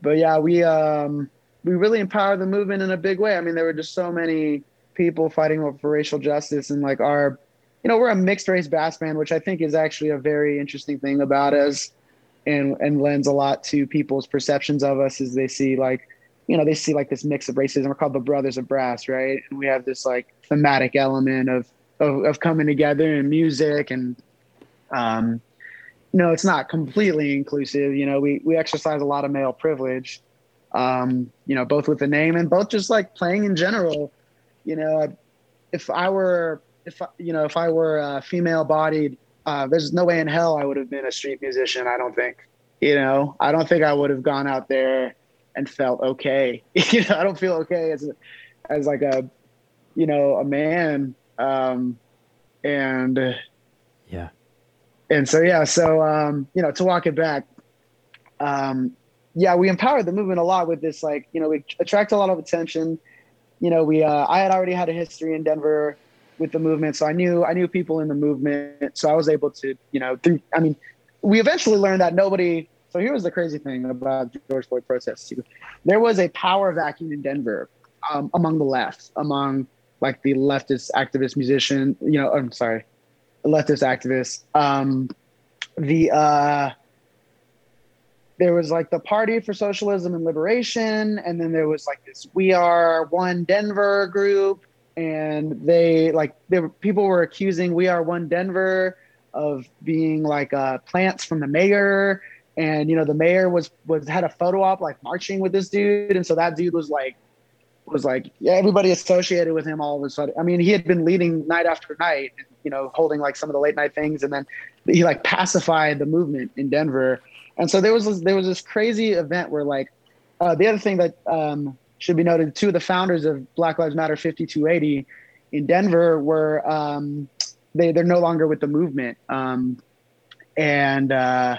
but yeah, we um, we really empowered the movement in a big way. I mean, there were just so many people fighting for racial justice, and like our you know, we're a mixed race bass band, which I think is actually a very interesting thing about us and and lends a lot to people's perceptions of us as they see like, you know, they see like this mix of racism. We're called the Brothers of Brass, right? And we have this like thematic element of of, of coming together in music and um you know, it's not completely inclusive. You know, we we exercise a lot of male privilege, um, you know, both with the name and both just like playing in general. You know, if I were if you know if I were uh, female bodied, uh, there's no way in hell I would have been a street musician. I don't think. You know, I don't think I would have gone out there and felt okay. *laughs* you know, I don't feel okay as as like a you know a man. Um, and yeah, and so yeah, so um, you know to walk it back, um, yeah, we empowered the movement a lot with this. Like you know, we attract a lot of attention. You know, we uh, I had already had a history in Denver with the movement, so I knew I knew people in the movement, so I was able to you know through. I mean, we eventually learned that nobody so here was the crazy thing about George Floyd protests. Too there was a power vacuum in Denver um, among the left, among like the leftist activist musician. You know, I'm sorry, leftist activists. Um, the uh, there was like the Party for Socialism and Liberation, and then there was like this We Are One Denver group, and they like there were people were accusing We Are One Denver of being like uh, plants from the mayor. And you know the mayor was was had a photo op like marching with this dude. And so that dude was like was like yeah everybody associated with him all of a sudden. I mean he had been leading night after night you know holding like some of the late night things. And then he like pacified the movement in denver. And so there was this, there was this crazy event where like uh, the other thing that um, should be noted two of the founders of black lives matter 5280 in denver were um, they, they're no longer with the movement um, and uh,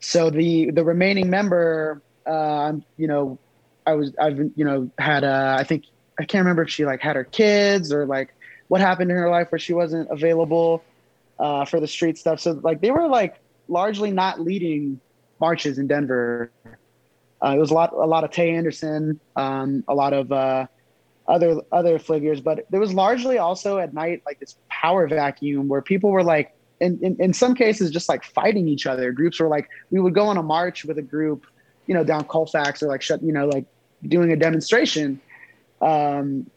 so the the remaining member, uh, you know, I was I've you know had uh, I think I can't remember if she like had her kids or like what happened in her life where she wasn't available uh, for the street stuff. So like they were like largely not leading marches in Denver. Uh, it was a lot a lot of Tay Anderson, um, a lot of uh, other other figures, but there was largely also at night like this power vacuum where people were like in, in, in some cases just like fighting each other. Groups were like we would go on a march with a group, you know, down Colfax or like shut, you know, like doing a demonstration. Um,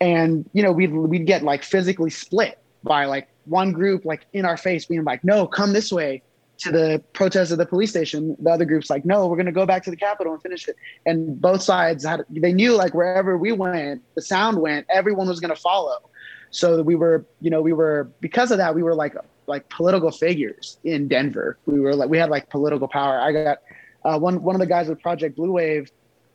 and you know, we'd we'd get like physically split by like one group like in our face being like, no, come this way to the protest at the police station. The other group's like, no, we're gonna go back to the Capitol and finish it. And both sides had they knew like wherever we went, the sound went, everyone was gonna follow. So we were, you know, we were because of that, we were like like political figures in Denver. We were like we had like political power. I got uh, one one of the guys with Project Blue Wave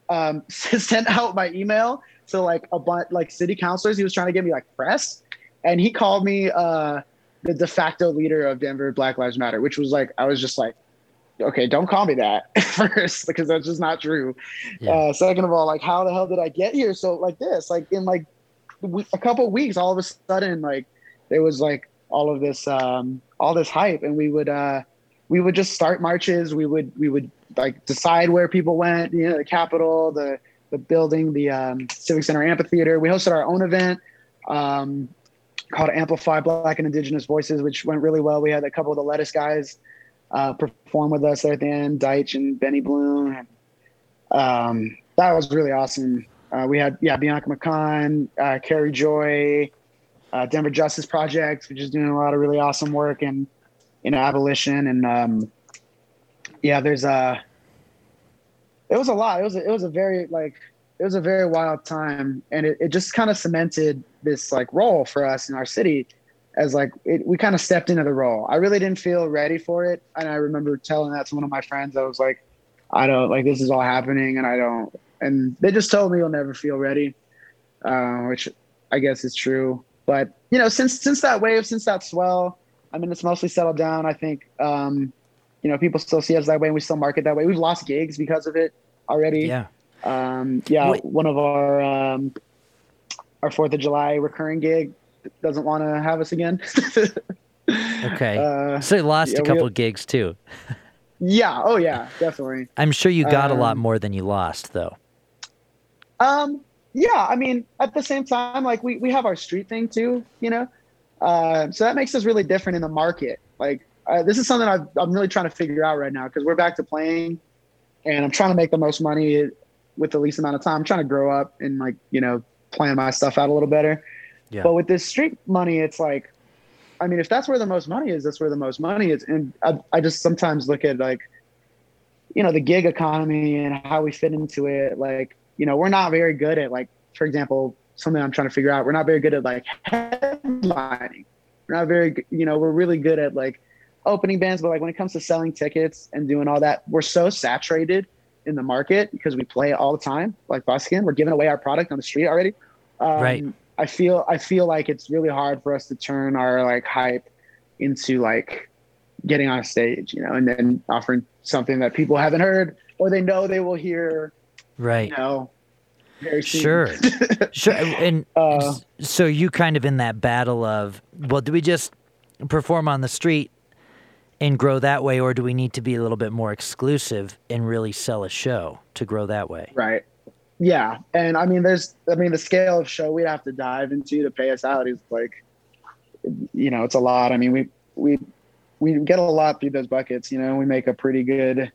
um, *laughs* sent out my email to like a bunch like city councilors. He was trying to get me like press, and he called me uh, the de facto leader of Denver Black Lives Matter, which was like I was just like, okay, don't call me that *laughs* first because that's just not true. Yeah. Uh, second of all, like how the hell did I get here? So like this, like in like a couple weeks, all of a sudden, like there was like all of this um, all this hype, and we would uh, we would just start marches. We would we would like decide where people went. You know, the Capitol, the the building, the um, Civic Center amphitheater. We hosted our own event um, called Amplify Black and Indigenous Voices, which went really well. We had a couple of the lettuce guys uh, perform with us there at the end, Deitch and Benny Bloom. Um, that was really awesome. Uh, we had yeah Bianca Mikahn, uh, Carrie Joy, uh, Denver Justice Project, which is doing a lot of really awesome work in in abolition. And um, yeah, there's a it was a lot. It was a, it was a very like it was a very wild time, and it, it just kind of cemented this like role for us in our city as like it, we kind of stepped into the role. I really didn't feel ready for it, and I remember telling that to one of my friends. I was like, I don't like this is all happening, and I don't. And they just told me you'll never feel ready, uh, which I guess is true. But you know, since since that wave, since that swell, I mean, it's mostly settled down. I think um, you know people still see us that way, and we still market that way. We've lost gigs because of it already. Yeah. Um, yeah. Wait. One of our um, our Fourth of July recurring gig doesn't want to have us again. *laughs* okay. Uh, so you lost yeah, a couple gigs too. yeah. Oh yeah. Definitely. I'm sure you got um, a lot um, more than you lost, though. Um yeah, I mean, at the same time, like we, we have our street thing too, you know? Uh, so that makes us really different in the market. Like, uh, this is something i am really trying to figure out right now because we're back to playing and I'm trying to make the most money with the least amount of time. I'm trying to grow up and, like, you know, plan my stuff out a little better. Yeah. But with this street money, it's like, I mean, if that's where the most money is, that's where the most money is. And I, I just sometimes look at, like, you know, the gig economy and how we fit into it. Like, you know, we're not very good at like, for example, something I'm trying to figure out. We're not very good at like headlining. We're not very, you know, we're really good at like opening bands, but like when it comes to selling tickets and doing all that, we're so saturated in the market because we play all the time, like busking. We're giving away our product on the street already. Um, right. I feel I feel like it's really hard for us to turn our like hype into like getting on a stage, you know, and then offering something that people haven't heard or they know they will hear. Right. You know, Sure. *laughs* sure. And uh, so you kind of in that battle of, well, do we just perform on the street and grow that way, or do we need to be a little bit more exclusive and really sell a show to grow that way? Right. Yeah. And I mean, there's, I mean, the scale of show we'd have to dive into to pay us out is like, you know, it's a lot. I mean, we, we, we get a lot through those buckets, you know, we make a pretty good,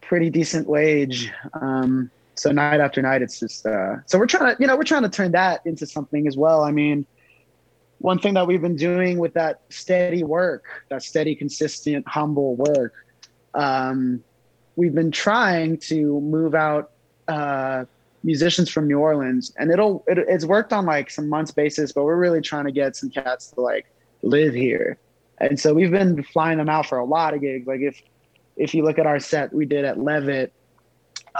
pretty decent wage. Um, so night after night, it's just, uh, so we're trying to, you know, we're trying to turn that into something as well. I mean, one thing that we've been doing with that steady work, that steady, consistent, humble work, um, we've been trying to move out uh, musicians from New Orleans, and it'll it, it's worked on like some months basis, but we're really trying to get some cats to like live here, and so we've been flying them out for a lot of gigs. Like if if you look at our set we did at Levitt,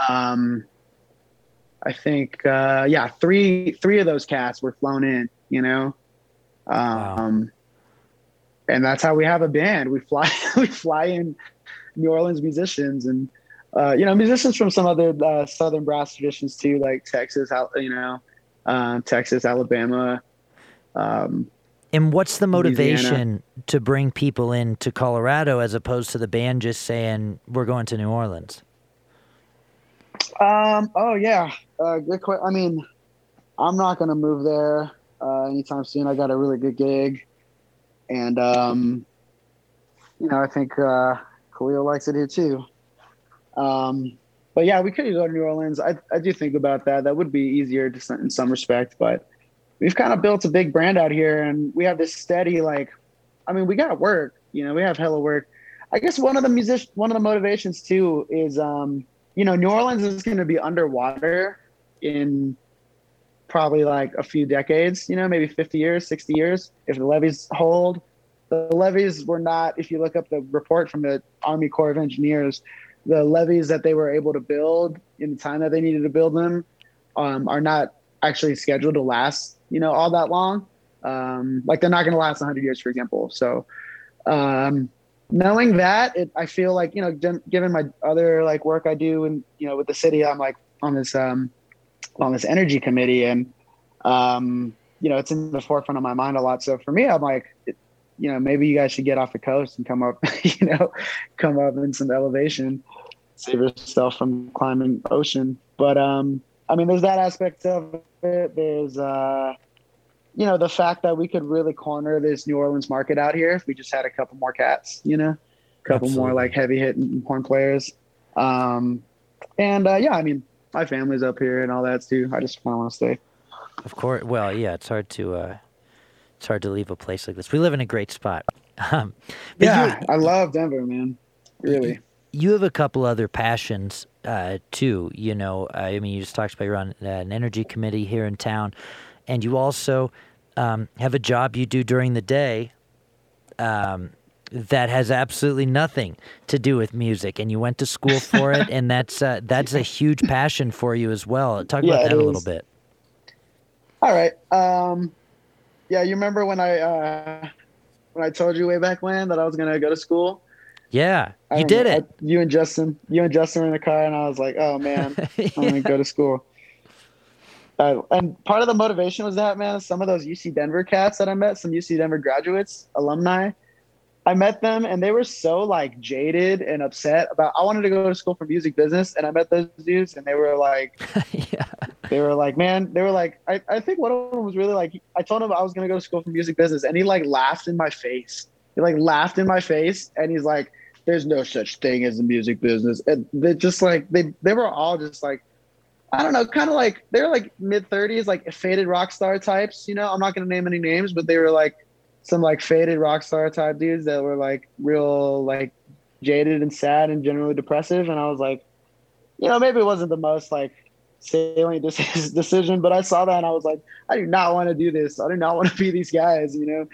um, I think uh, yeah, three three of those cats were flown in, you know, um, wow. and that's how we have a band. We fly *laughs* we fly in New Orleans musicians and uh, you know, musicians from some other uh, southern brass traditions too, like Texas, you know, uh, Texas, Alabama. Um, and what's the motivation Louisiana. to bring people in to Colorado as opposed to the band just saying we're going to New Orleans? Um. Oh yeah. Uh, good question. I mean, I'm not going to move there uh, anytime soon. I got a really good gig, and um, you know, I think uh, Khalil likes it here too. Um, but yeah, we could go to New Orleans. I, I do think about that. That would be easier in some respect, but we've kind of built a big brand out here and we have this steady, like, I mean, we got work, you know, we have hella work. I guess one of the music, one of the motivations too is, um, you know, New Orleans is going to be underwater in probably like a few decades, you know, maybe 50 years, 60 years, if the levees hold. The levees were not, if you look up the report from the Army Corps of Engineers, the levees that they were able to build in the time that they needed to build them um, are not actually scheduled to last, you know, all that long. Um, like they're not going to last 100 years, for example. So, um, knowing that, it, I feel like you know, given my other like work I do, and you know, with the city, I'm like on this um, on this energy committee, and um, you know, it's in the forefront of my mind a lot. So for me, I'm like, you know, maybe you guys should get off the coast and come up, *laughs* you know, come up in some elevation, save yourself from climbing ocean. But um, I mean, there's that aspect of it. There's uh, you know, the fact that we could really corner this New Orleans market out here if we just had a couple more cats, you know, a couple Absolutely. more like heavy hitting horn players. Um, and uh, yeah, I mean, my family's up here and all that too. I just kind of want to stay. Of course. Well, yeah, it's hard to uh, it's hard to leave a place like this. We live in a great spot. *laughs* Um, yeah, I love Denver, man. Really. You have a couple other passions uh, too. You know, I mean, you just talked about you're on uh, an energy committee here in town, and you also um, have a job you do during the day. Um, that has absolutely nothing to do with music, and you went to school for it, and that's uh, *laughs* that's a huge passion for you as well. Talk yeah, about that a little bit. All right. Um, yeah, you remember when I uh, when I told you way back when that I was gonna go to school? Yeah, you did it. I, you and Justin, you and Justin were in the car, and I was like, "Oh man, yeah. *laughs* I'm gonna go to school." Uh, and part of the motivation was that man, some of those UC Denver cats that I met, some UC Denver graduates, alumni, I met them and they were so like jaded and upset about I wanted to go to school for music business and I met those dudes and they were like *laughs* yeah. they were like man they were like I, I think one of them was really like I told him I was gonna go to school for music business and he like laughed in my face. He like laughed in my face and he's like there's no such thing as a music business. And they just like they they were all just like I don't know kind of like they're like mid 30s like faded rock star types you know? I'm not gonna name any names but they were like some like faded rock star type dudes that were like real like jaded and sad and generally depressive. And i was like you know maybe it wasn't the most like salient *laughs* decision but i saw that and i was like i do not want to do this. I do not want to be these guys you know?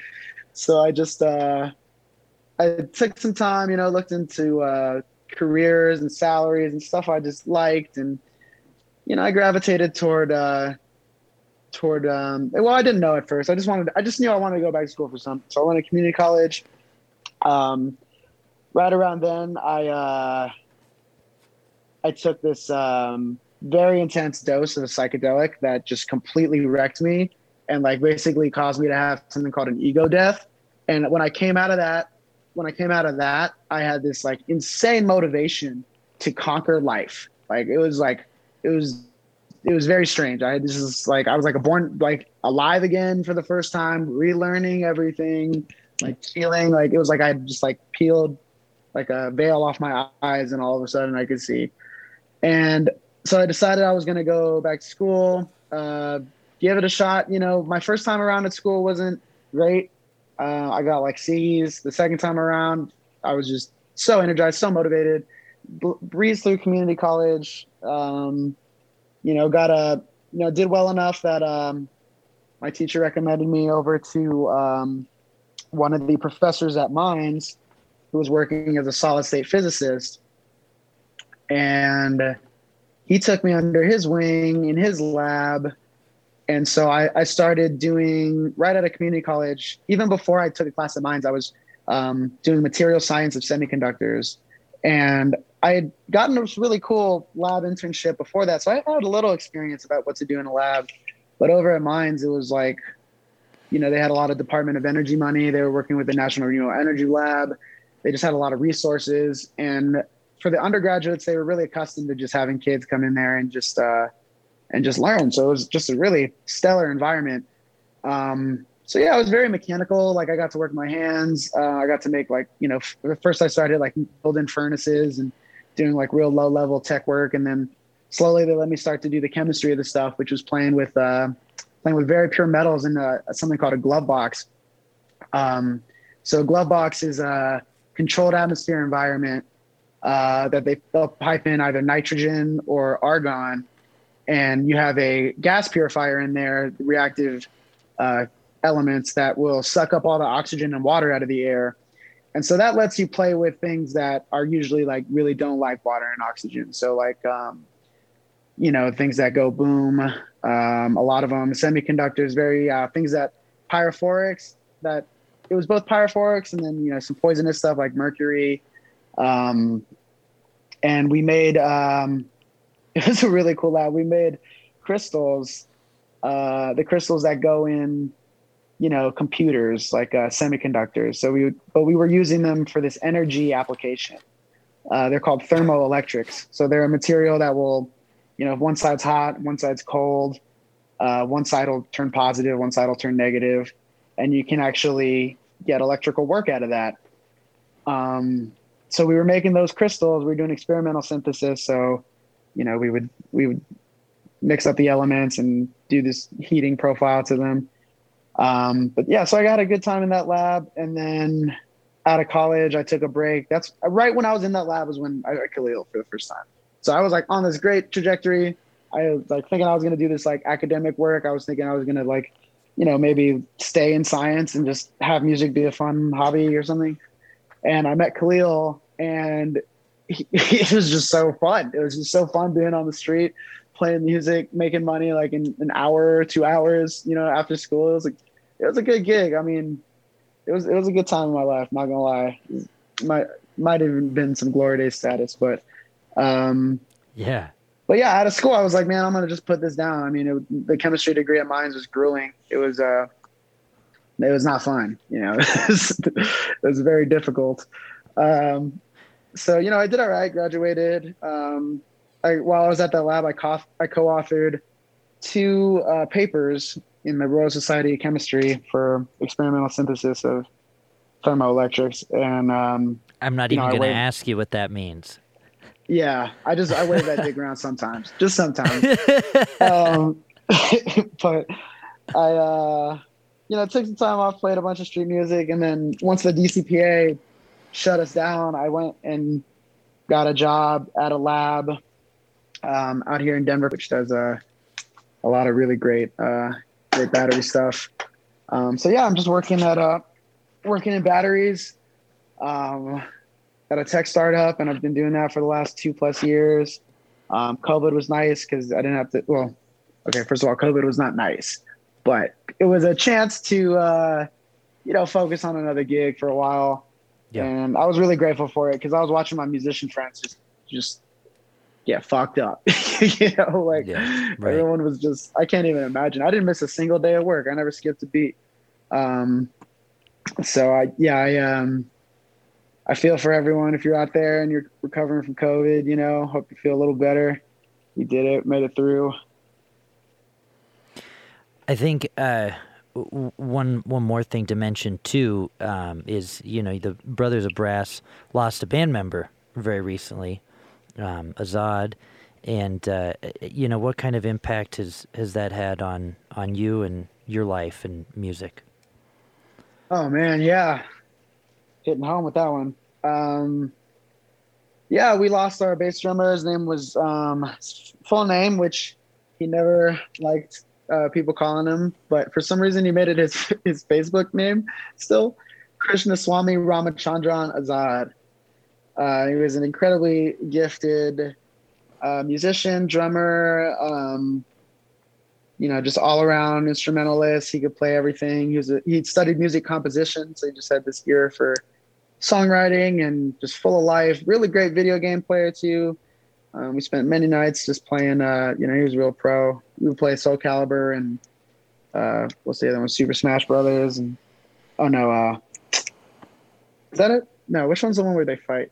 So i just uh i took some time you know looked into uh careers and salaries and stuff I just liked, and you know, I gravitated toward uh, toward um, well, I didn't know at first. I just wanted, I just knew I wanted to go back to school for some, so I went to community college. Um, right around then, I uh, I took this um, very intense dose of a psychedelic that just completely wrecked me and like basically caused me to have something called an ego death. And when I came out of that, when I came out of that, I had this like insane motivation to conquer life. Like it was like it was it was very strange. I this is like I was like a born like alive again for the first time, relearning everything, like feeling like it was like I just like peeled like a veil off my eyes and all of a sudden I could see. And so I decided I was going to go back to school, uh, give it a shot. You know, my first time around at school wasn't great. Uh, I got like C's. The second time around, I was just so energized, so motivated. B- breezed through community college. Um, you know, got a you know did well enough that um, my teacher recommended me over to um, one of the professors at Mines, who was working as a solid state physicist, and he took me under his wing in his lab. And so I, I, started doing right out of community college. Even before i took a class at mines i was um, doing material science of semiconductors. And i had gotten this really cool lab internship before that so i had a little experience about what to do in a lab but over at mines it was like you know they had a lot of department of energy money they were working with the national renewable energy lab they just had a lot of resources and for the undergraduates, they were really accustomed to just having kids come in there and just uh, and just learn. So it was just a really stellar environment. Um, so yeah, I was very mechanical. Like I got to work my hands. Uh, I got to make like you know. F- first, I started like building furnaces and doing like real low level tech work, and then slowly they let me start to do the chemistry of the stuff, which was playing with uh, playing with very pure metals in a, something called a glove box. Um, so a glove box is a controlled atmosphere environment uh, that they pipe in either nitrogen or argon, and you have a gas purifier in there, reactive uh, elements that will suck up all the oxygen and water out of the air. And so that lets you play with things that are usually like really don't like water and oxygen. So like, um, you know, things that go boom, um, a lot of them, semiconductors, very uh, things that pyrophorics that it was both pyrophorics and then, you know, some poisonous stuff like mercury, um, and we made um, *laughs* it was a really cool lab. We made crystals, uh, the crystals that go in, you know, computers like uh, semiconductors. So we, but we were using them for this energy application. Uh, they're called thermoelectrics. So they're a material that will, you know, if one side's hot, one side's cold, uh, one side will turn positive, one side will turn negative, and you can actually get electrical work out of that. Um, so we were making those crystals. We were doing experimental synthesis. So, you know, we would we would mix up the elements and do this heating profile to them. Um, but yeah, so I got a good time in that lab, and then out of college, I took a break. That's right when I was in that lab was when I got Khalil for the first time. So I was like on this great trajectory. I was like thinking I was going to do this like academic work. I was thinking I was going to like, you know, maybe stay in science and just have music be a fun hobby or something and I met Khalil, and *laughs* he, it was just so fun. It was just so fun being on the street, playing music, making money like in an hour, or two hours, you know, after school. It was like it was a good gig. I mean, it was it was a good time in my life. Not gonna lie, might might have even been some glory day status, but um, yeah. But yeah, out of school, I was like, man, I'm gonna just put this down. I mean, it, the chemistry degree at Mines was grueling. It was uh, it was not fun. You know, *laughs* it was, it was very difficult. Um, so you know, I did all right. Graduated. Um, I, while I was at that lab, I, co- I co-authored two uh, papers in the Royal Society of Chemistry for experimental synthesis of thermoelectrics. And um, I'm not even going to ask you what that means. Yeah, I just I wave that dick around *laughs* sometimes, just sometimes. *laughs* um, *laughs* but I uh, you know, took some time off, played a bunch of street music, and then once the DCPA shut us down, I went and got a job at a lab um, out here in Denver, which does a a lot of really great uh, great battery stuff. Um, so yeah, I'm just working at uh, working in batteries. Um, at a tech startup, and I've been doing that for the last two plus years. Um, COVID was nice because I didn't have to. Well, okay, first of all, COVID was not nice, but it was a chance to, uh, you know, focus on another gig for a while. Yeah. And I was really grateful for it because I was watching my musician friends just, just get fucked up. *laughs* you know, like yeah, right. everyone was just, I can't even imagine. I didn't miss a single day of work. I never skipped a beat. Um, so I, yeah, I, um, I feel for everyone. If you're out there and you're recovering from COVID, you know, hope you feel a little better. You did it, made it through. I think uh, one one more thing to mention too um, is you know the Brothers of Brass lost a band member very recently, um, Azad, and uh, you know what kind of impact has has that had on on you and your life and music? Oh man, yeah, hitting home with that one. Um, yeah, we lost our bass drummer. His name was um, full name, which he never liked uh, people calling him, but for some reason he made it his *laughs* his Facebook name still. Krishna Swami Ramachandran Azad. Uh, he was an incredibly gifted uh, musician, drummer, um, you know, just all around instrumentalist. He could play everything. He was a, he studied music composition, so he just had this ear for songwriting and just full of life. Really great video game player too. Um, we spent many nights just playing. Uh, you know, he was real pro. We would play Soul Calibur and uh, what's the other one? Super Smash Brothers and oh no, uh, is that it? No, which one's the one where they fight?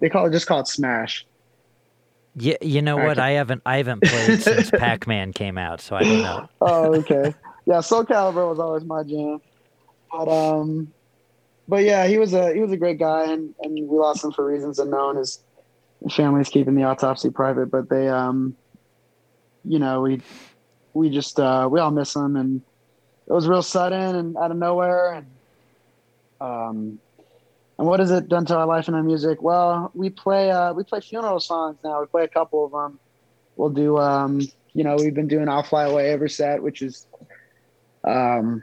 They call it just call it Smash. Yeah, you know what? I haven't I haven't played since *laughs* Pac Man came out, so I don't know. oh, okay. Yeah, Soul Calibur was always my jam. But um, but yeah, he was a he was a great guy, and, and we lost him for reasons unknown. His family's keeping the autopsy private, but they, um, you know, we we just uh, we all miss him, and it was real sudden and out of nowhere, and um, and what has it done to our life and our music? Well, we play uh, we play funeral songs now. We play a couple of them. We'll do um, you know, we've been doing "I'll Fly Away" every set, which is um,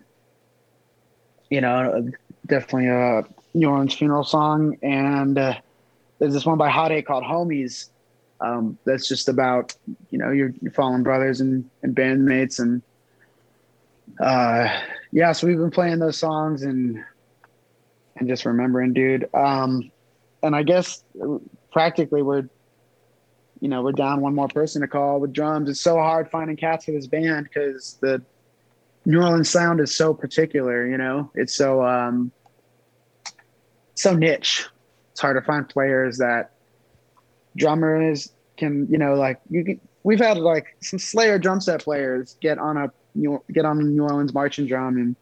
you know, definitely a New Orleans funeral song. And uh, there's this one by Hot Eight called Homies. Um, that's just about you know your, your fallen brothers and, and bandmates and uh, yeah. So we've been playing those songs and and just remembering, dude. Um, and I guess practically we're you know we're down one more person to call with drums. It's so hard finding cats for this band because the New Orleans sound is so particular, you know, it's so um, so niche. It's hard to find players that drummers can, you know, like you can, we've had like some Slayer drum set players get on a get on a New Orleans marching drum and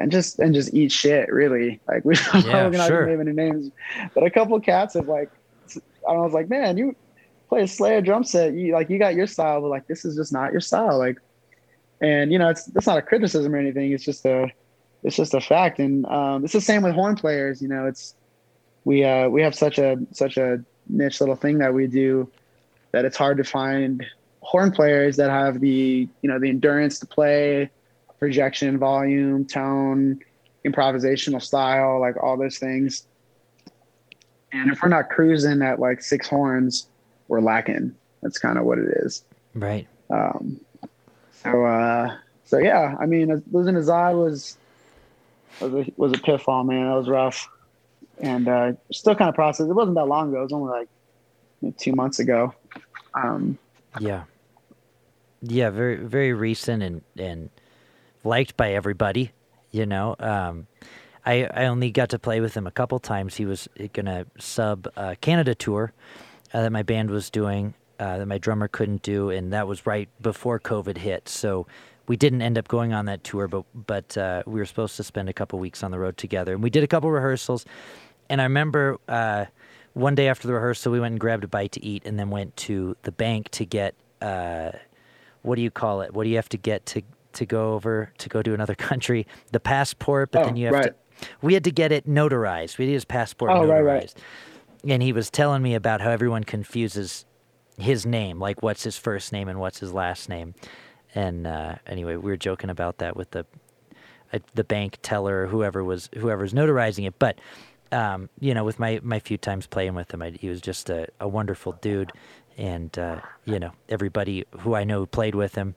and just and just eat shit really. Like we *laughs* yeah, not sure. any names. But a couple cats have like I was like man you play a Slayer drum set. You like you got your style but like this is just not your style. Like and you know it's that's not a criticism or anything. It's just a it's just a fact. And um, it's the same with horn players you know. It's we uh we have such a such a niche little thing that we do that it's hard to find horn players that have the you know the endurance to play projection volume tone improvisational style like all those things and if we're not cruising at like six horns we're lacking that's kind of what it is right um so, uh, so yeah, I mean, losing his eye was was a, was a pitfall, man. That was rough, and uh, still kind of process. It wasn't that long ago. It was only like you know, two months ago. Um, yeah, yeah, very very recent and and liked by everybody. You know, um, I I only got to play with him a couple times. He was gonna sub a Canada tour uh, that my band was doing, uh, that my drummer couldn't do, and that was right before COVID hit. So we didn't end up going on that tour, but but uh, we were supposed to spend a couple weeks on the road together, and we did a couple rehearsals. And I remember uh, one day after the rehearsal, we went and grabbed a bite to eat, and then went to the bank to get uh, what do you call it? What do you have to get to to go over to go to another *laughs* country? The passport, but oh, then you have right. to. We had to get it notarized. We had his passport oh, notarized. Right, right. And he was telling me about how everyone confuses his name, like what's his first name and what's his last name. And uh, anyway, we were joking about that with the uh, the bank teller or whoever was whoever's notarizing it. But um, you know, with my, my few times playing with him, I, he was just a, a wonderful dude. And, uh, you know, everybody who I know played with him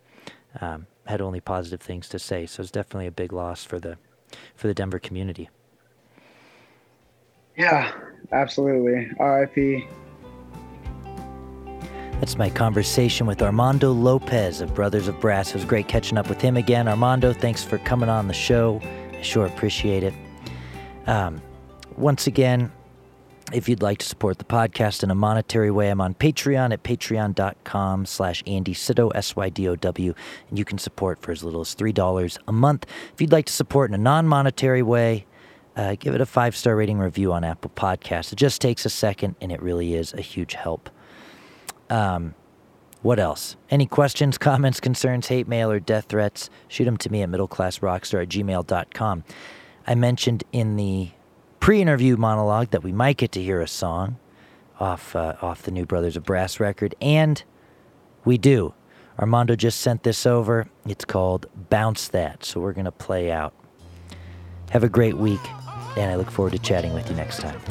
um, had only positive things to say. So it's definitely a big loss for the, for the Denver community. Yeah, absolutely. RIP. That's my conversation with Armando Lopez of Brothers of Brass. It was great catching up with him again. Armando, thanks for coming on the show. I sure appreciate it. Um, once again, if you'd like to support the podcast in a monetary way, I'm on Patreon at patreon.com slash Andy Sydow, S-Y-D-O-W, and you can support for as little as $3 a month. If you'd like to support in a non-monetary way, uh, give it a five-star rating review on Apple Podcasts. It just takes a second, and it really is a huge help. Um, what else? Any questions, *laughs* comments, concerns, hate mail, or death threats? Shoot them to me at middleclassrockstar at gmail.com. I mentioned in the pre-interview monologue that we might get to hear a song off uh, off the new Brothers of Brass record, and we do. Armando just sent this over. It's called Bounce That, so we're gonna play out. Have a great week, and I look forward to chatting with you next time.